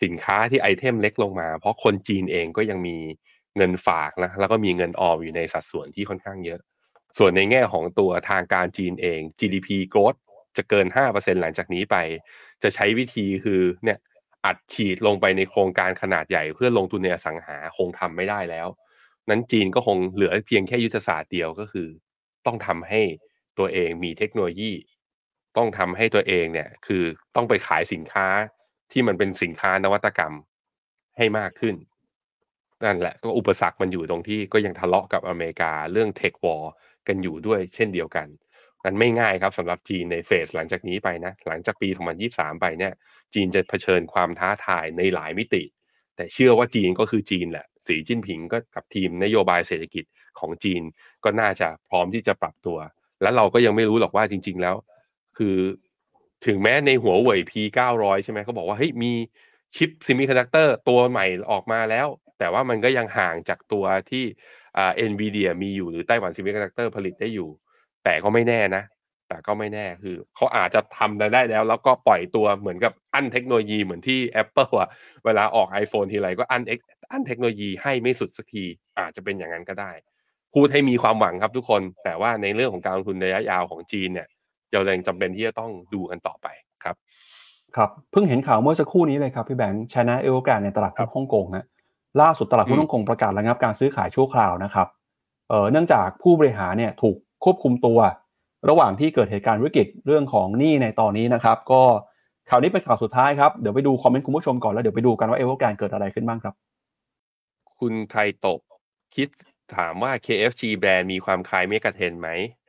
สินค้าที่ไอเทมเล็กลงมา เพราะคนจีนเองก็ยังมีเงินฝากนะแล้วก็มีเงินออมอยู่ในสัดส่วนที่ค่อนข้างเยอะ ส่วนในแง่ของตัวทางการจีนเอง GDP growth จะเกิน 5%หลังจากนี้ไป จะใช้วิธีคือเนี่ยอัดฉีดลงไปในโครงการขนาดใหญ่เพื่อลงทุนในอสังหาคงทำไม่ได้แล้ว นั้นจีนก็คงเหลือเพียงแค่ยุทธศาสตร์เดียวก็คือ ต้องทำให้ตัวเองมีเทคโนโลยี ต้องทำให้ตัวเองเนี่ย คือต้องไปขายสินค้าที่มันเป็นสินค้านวัตกรรมให้มากขึ้น นั่นแหละก็อุปสรรคมันอยู่ตรงที่ก็ยังทะเลาะกับอเมริกาเรื่องเทควอร์กันอยู่ด้วยเช่นเดียวกันนั้นไม่ง่ายครับสำหรับจีนในเฟสหลังจากนี้ไปนะ หลังจากปี 2023 ไปเนี่ย จีนจะเผชิญความท้าทายในหลายมิติ แต่เชื่อว่าจีนก็คือจีนแหละ สีจิ้นผิงก็กับทีมนโยบายเศรษฐกิจของจีนก็น่าจะพร้อมที่จะปรับตัว แล้วเราก็ยังไม่รู้หรอกว่าจริง ๆ แล้ว คือถึงแม้ในหัวเว่ย P 900 ใช่ไหมเขาบอกว่าเฮ้ยมีชิป semiconductor ตัวใหม่ออกมาแล้ว แต่ว่ามันก็ยังห่างจากตัวที่เอ่า NVIDIA มีอยู่หรือ Taiwan Semiconductor ผลิตได้อยู่ แต่ก็ไม่แน่นะ แต่ก็ไม่แน่คือเขาอาจจะทำได้แล้ว แล้วก็ปล่อยตัวเหมือนกับอั้นเทคโนโลยีเหมือนที่ Apple อะเวลาออก iPhone ทีไรก็อั้นอั้นเทคโนโลยีให้ไม่สุดสักทีอาจจะเป็นอย่างนั้นก็ได้พูดให้มีความหวังครับทุกคน แต่ว่าในเรื่องของการลงทุนระยะยาวของจีนเนี่ย เรายังจำเป็นที่จะต้องดูกันต่อไปครับครับเพิ่งเห็นข่าวเมื่อสักครู่นี้เลยครับพี่แบงค์ไชน่าเอเวอร์แกรนด์ในตลาดหุ้นฮ่องกงนะล่าสุดตลาดหุ้นฮ่องกงประกาศระงับการซื้อขายชั่วคราวนะครับเอ่อเนื่องจากผู้บริหารเนี่ยถูกควบคุมตัว ระหว่างที่เกิดเหตุการณ์วิกฤตเรื่องของหนี้ในตอนนี้นะครับ ก็ข่าวนี้เป็นข่าวสุดท้ายครับเดี๋ยวไปดู comment คุณผู้ชมก่อนแล้วเดี๋ยวไปดูกันว่าเอเวอร์แกรนด์เกิดอะไรขึ้นบ้างครับ คุณไคโตะคิดถามว่า KFG แบรนด์มีความคล้าย MEGA10 ไหมอ่า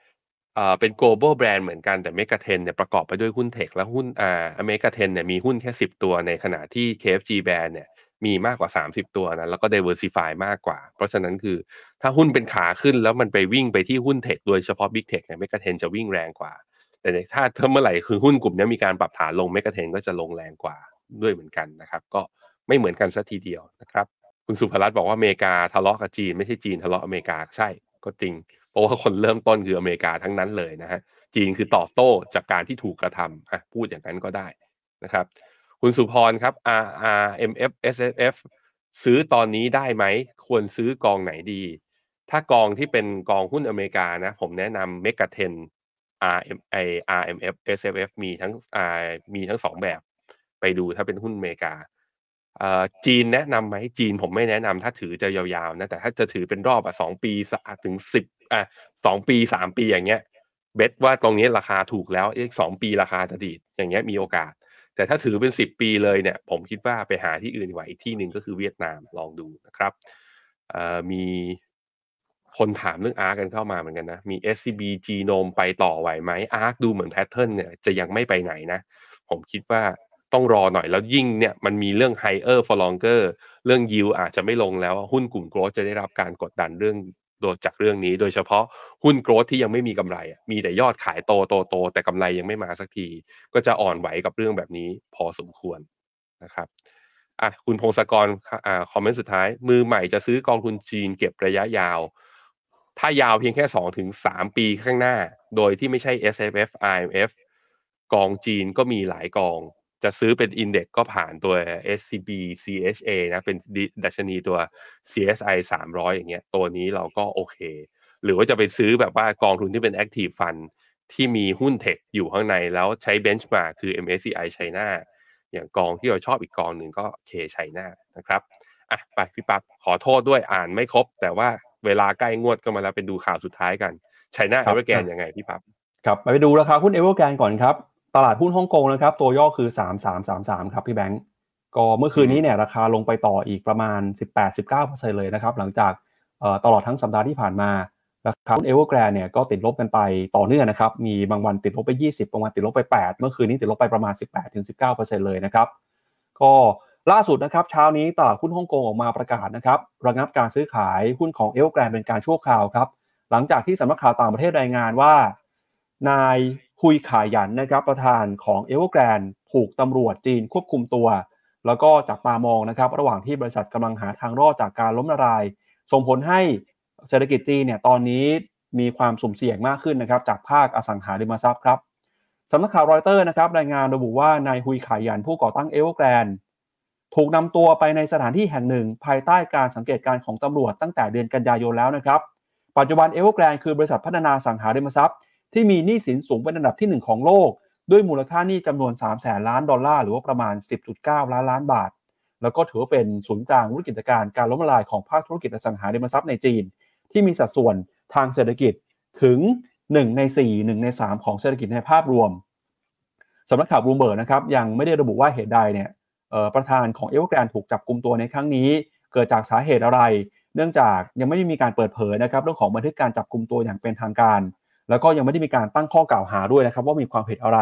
เป็น global brand เหมือนกันแต่ MEGA10 เนี่ยประกอบไปด้วยหุ้น tech และหุ้นอ่าอะ MEGA10 เนี่ยมีหุ้นแค่ 10 ตัวในขณะที่ KFG แบรนด์เนี่ยมีมากกว่า 30 ตัวนะแล้วก็ diversify มากกว่า เพราะฉะนั้นคือถ้าหุ้นเป็นขาขึ้นแล้วมันไปวิ่งไปที่หุ้น tech โดยเฉพาะ Big Tech เนี่ย MEGA10 จะวิ่งแรงกว่า แต่ถ้าเมื่อไหร่คือหุ้นกลุ่มนี้มีการปรับฐานลงเมกะเทนก็จะลงแรงกว่าด้วยเหมือนกันนะครับ ก็ไม่เหมือนกันสัทีเดียวนะครับ คุณสุภรัตน์บอกว่าอเมริกาทะเลาะกับจีนไม่ใช่จีนทะเลาะอเมริกาใช่ก็จริง ราะว่าคนเริ่มต้นคืออเมริกาทั้งนั้นเลยนะฮะจีนคือตอบโต้จากการที่ถูกกระทำอะพูดอย่างนั้นก็ได้นะครับ คุณสุพรครับ R R M F S F F ซื้อตอนนี้ได้ไหม ควรซื้อกองไหนดี ถ้ากองที่เป็นกองหุ้นอเมริกานะ ผมแนะนำเมกะเทน R M I R M F S F F มีทั้งมีทั้งสองแบบ ไปดูถ้าเป็นหุ้นอเมริกา จีนแนะนำไหมจีนผมไม่แนะนำถ้าถือจะยาวๆนะแต่ถ้าจะถือเป็นรอบอะสองปีถึงสิบอะสองปีสามปีอย่างเงี้ยเบสว่าตรงนี้ราคาถูกแล้วอีกสองปีราคาจะดีดอย่างเงี้ยมีโอกาส แต่ถ้าถือเป็นสิบปีเลยเนี่ย ผมคิดว่าไปหาที่อื่นดีกว่าอีกที่หนึ่งก็คือเวียดนามลองดูนะครับมีคนถามเรื่อง ARK กันเข้ามาเหมือนกันนะ มี SCB Genome ไปต่อไหวไหม ARK ดูเหมือน pattern เนี่ยจะยังไม่ไปไหนนะ ผมคิดว่า ต้องรอหน่อยแล้วยิ่งเนี่ยมันมีเรื่อง higher for longer เรื่อง yield อาจจะไม่ลงแล้วหุ้นกลุ่ม growth จะได้รับการกดดันเรื่องโดยจากเรื่องนี้ โดยเฉพาะหุ้น growth ที่ยังไม่มีกำไรมีแต่ยอดขายโตโตโตแต่กำไรยังไม่มาสักที ก็จะอ่อนไหวกับเรื่องแบบนี้พอสมควรนะครับอะคุณพงศกรอ่าคอมเมนต์สุดท้าย มือใหม่จะซื้อกองทุนจีนเก็บระยะยาว ถ้ายาวเพียงแค่2ถึง3ปีข้างหน้า โดยที่ไม่ใช่ S F F I M F กองจีนก็มีหลายกอง จะซื้อเป็นอินเด็กก็ผ่านตัว SCB CHA นะเป็นดัชนีตัว CSI 300 อย่างเงี้ยตัวนี้เราก็โอเค หรือว่าจะไปซื้อแบบว่ากองทุนที่เป็น Active Fund ที่มีหุ้นเทคอยู่ข้างในแล้วใช้ Benchmark คือ MSCI China อย่างกองที่เราชอบอีกกองหนึ่งก็ K China นะครับอะไปพี่ปั๊บขอโทษด้วยอ่านไม่ครบ แต่ว่าเวลาใกล้งวดก็มาแล้วเป็นดูข่าวสุดท้ายกัน China ครัเอบเวอร์แกนยังไงพี่ปั๊บครับไปดูราคาหุ้นเอเวอร์แกรนก่อนครับ ตลาดหุ้นฮ่องกงนะครับ ตัวย่อคือ 3333 ครับพี่แบงก์ก็เมื่อคืนนี้เนี่ยราคาลงไปต่ออีกประมาณ 18-19%เลยนะครับ หลังจากเอ่อตลอดทั้งสัปดาห์ที่ผ่านมาราคาหุ้นเอเวอร์แกรนเนี่ยก็ติดลบกันไปต่อเนื่องนะครับ มีบางวันติดลบไป 20 บางวันติดลบไป 8 เมื่อคืนนี้ติดลบไปประมาณ 18-19%เลยนะครับ ก็ล่าสุดนะครับเช้านี้ตลาดหุ้นฮ่องกงออกมาประกาศนะครับระงับการซื้อขายหุ้นของเอเวอร์แกรนเป็นการชั่วคราวครับหลังจากที่สำนักข่าวต่างประเทศรายงานว่า นาย ฮุยขายันนะครับประธานของเอเวอร์แกรนถูกตำรวจจีนควบคุมตัว แล้วก็จับตามองนะครับระหว่างที่บริษัทกำลังหาทางรอดจากการล้มละลาย ส่งผลให้เศรษฐกิจจีนเนี่ยตอนนี้มีความสุ่มเสี่ยงมากขึ้นนะครับจากภาคอสังหาริมทรัพย์ครับสำนักข่าวรอยเตอร์นะครับรายงานระบุว่านายฮุยขายันผู้ก่อตั้งเอเวอร์แกรนถูกนำตัวไปในสถานที่แห่งหนึ่ง ภายใต้การสังเกตการณ์ของตำรวจตั้งแต่เดือนกันยายนแล้วนะครับ ปัจจุบันเอเวอร์แกรนคือบริษัทพัฒนาอสังหาริมทรัพย์ ที่มีหนี้สินสูงเป็นอันดับที่ 1 ของโลก ด้วยมูลค่าหนี้จำนวน3แสนล้านดอลลาร์ หรือว่าประมาณ 10.9 ล้านล้านบาท แล้วก็ถือว่าเป็นศูนย์กลางธุรกิจการการล้มละลายของภาคธุรกิจอสังหาริมทรัพย์ในจีน ที่มีสัดส่วนทางเศรษฐกิจถึง 1 ใน 4 1 ใน 3 ของเศรษฐกิจในภาพรวมสำนักข่าวบลูเบิร์กนะครับยังไม่ได้ระบุว่าเหตุใดเนี่ยประธานของเอเวอร์แกรนถูกจับกุมตัวในครั้งนี้ เกิดจากสาเหตุอะไร เนื่องจากยังไม่ได้มีการเปิดเผยนะครับเรื่องของบันทึกการจับกลุ่มตัวอย่างเป็นทางการ แล้วก็ยังไม่ได้มีการตั้งข้อกล่าวหาด้วยนะครับ ว่ามีความผิดอะไร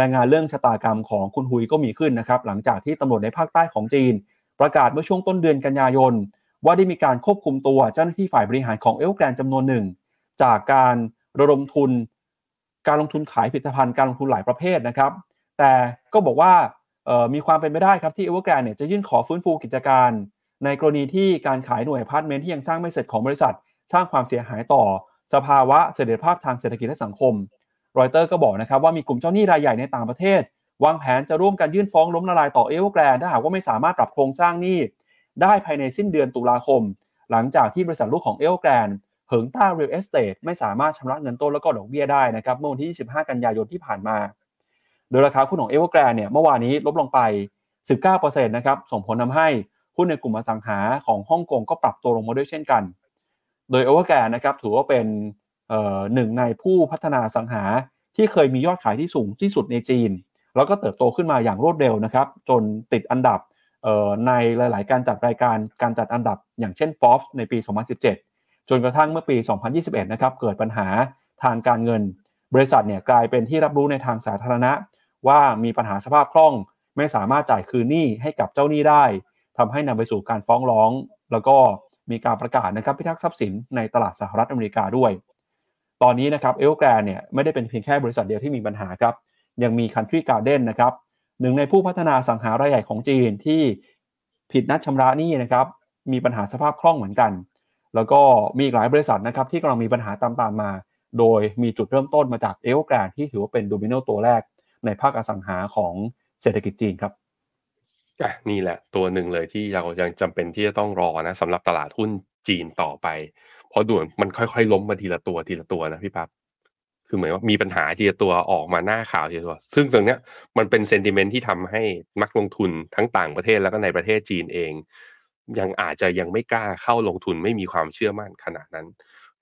รายงานเรื่องชะตากรรมของคุณฮุยก็มีขึ้นนะครับ หลังจากที่ตำรวจในภาคใต้ของจีน ประกาศเมื่อช่วงต้นเดือนกันยายน ว่าได้มีการควบคุมตัวเจ้าหน้าที่ฝ่ายบริหารของเอลแกรนจำนวนหนึ่ง จากการระดมทุน การลงทุนขายผลิตภัณฑ์การลงทุนหลายประเภทนะครับ แต่ก็บอกว่ามีความเป็นไปได้ครับที่เอเวอร์แกรนเนี่ยจะยื่นขอฟื้นฟูกิจการ ในกรณีที่การขายหน่วยอพาร์ตเมนต์ที่ยังสร้างไม่เสร็จของบริษัท สร้างความเสียหายต่อ สภาวะเสถียรภาพทางเศรษฐกิจและสังคม รอยเตอร์ก็บอกนะครับว่ามีกลุ่มเจ้าหนี้รายใหญ่ในต่างประเทศ วางแผนจะร่วมกันยื่นฟ้องล้มละลายต่อเอเวอร์แกรนถ้าหากว่าไม่สามารถปรับโครงสร้างหนี้ได้ภายในสิ้นเดือนตุลาคม หลังจากที่บริษัทลูกของเอเวอร์แกรนเหิงต้า Real Estate ไม่สามารถชำระเงินต้นแล้วก็ดอกเบี้ยได้นะครับเมื่อวันที่ 25 กันยายนที่ผ่านมา โดยราคาหุ้นของเอเวอร์แกรนเนี่ยเมื่อวานนี้ลบลงไป 19%นะครับส่งผลทำให้หุ้นในกลุ่มอสังหาของฮ่องกงก็ปรับตัวลงมาด้วยเช่นกัน โดยเอเวอร์แกรนนะครับถือว่าเป็นหนึ่งในผู้พัฒนาอสังหาที่เคยมียอดขายที่สูงที่สุดในจีน แล้วก็เติบโตขึ้นมาอย่างรวดเร็วนะครับ จนติดอันดับในหลาย ๆ การจัดรายการการจัดอันดับอย่างเช่น Forbes ในปี 2017 จนกระทั่งเมื่อปี 2021 นะครับเกิดปัญหาทางการเงิน บริษัทเนี่ยกลายเป็นที่รับรู้ในทางสาธารณะ ว่ามีปัญหาสภาพคล่อง ไม่สามารถจ่ายคืนหนี้ให้กับเจ้าหนี้ได้ทำให้นำไปสู่การฟ้องร้อง แล้วก็ มีการประกาศนะครับพิทักษ์ทรัพย์สินในตลาดสหรัฐอเมริกาด้วย ตอนนี้นะครับเอลแกรนเนี่ยไม่ได้เป็นเพียงแค่บริษัทเดียวที่มีปัญหาครับ ยังมี Country Garden นะครับหนึ่งในผู้พัฒนาสังหารายใหญ่ของจีนที่ผิดนัดชำระหนี้นะครับมีปัญหาสภาพคล่องเหมือนกัน แล้วก็มีหลายบริษัทนะครับที่กำลังมีปัญหาตามๆมา โดยมีจุดเริ่มต้นมาจากเอลแกรนที่ถือว่าเป็นดูมิโนตัวแรกในภาคอสังหาของเศรษฐกิจจีนครับ อะนี่แหละตัวหนึ่งเลยที่เรายังจำเป็นที่จะต้องรอนะสำหรับตลาดหุ้นจีนต่อไป เพราะด่วนมันค่อยๆ ล้มมาทีละตัวทีละตัวนะพี่ปั๊บคือเหมือนว่ามีปัญหาทีละตัวออกมาหน้าข่าวทีละตัว ซึ่งตรงเนี้ยมันเป็นเซนติเมนต์ที่ทำให้นักลงทุนทั้งต่างประเทศแล้วก็ในประเทศจีนเอง ยังอาจจะยังไม่กล้าเข้าลงทุนไม่มีความเชื่อมั่นขนาดนั้น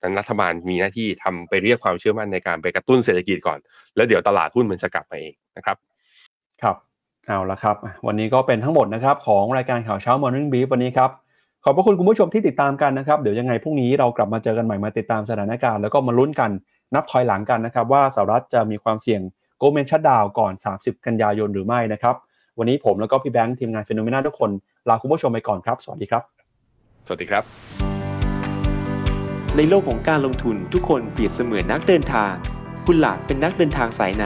นั้นรัฐบาลมีหน้าที่ทำไปเรียกความเชื่อมั่นในการไปกระตุ้นเศรษฐกิจก่อน แล้วเดี๋ยวตลาดหุ้นมันจะกลับมาเองนะครับ ครับ เอาละครับ วันนี้ก็เป็นทั้งหมดนะครับของรายการข่าวเช้า Morning Brief วันนี้ครับ ขอบพระคุณคุณผู้ชมที่ติดตามกันนะครับ เดี๋ยวยังไงพรุ่งนี้เรากลับมาเจอกันใหม่มาติดตามสถานการณ์แล้วก็มาลุ้นกันนับถอยหลังกันนะครับว่าสหรัฐจะมีความเสี่ยง government shutdown ก่อน 30 กันยายนหรือไม่นะครับวันนี้ผมแล้วก็พี่แบงค์ทีมงาน FINNOMENA ทุกคนลาคุณผู้ชมไปก่อนครับสวัสดีครับ สวัสดีครับ ในโลกของการลงทุนทุกคนเปรียบเสมือนนักเดินทาง คุณล่ะเป็นนักเดินทางสายไหน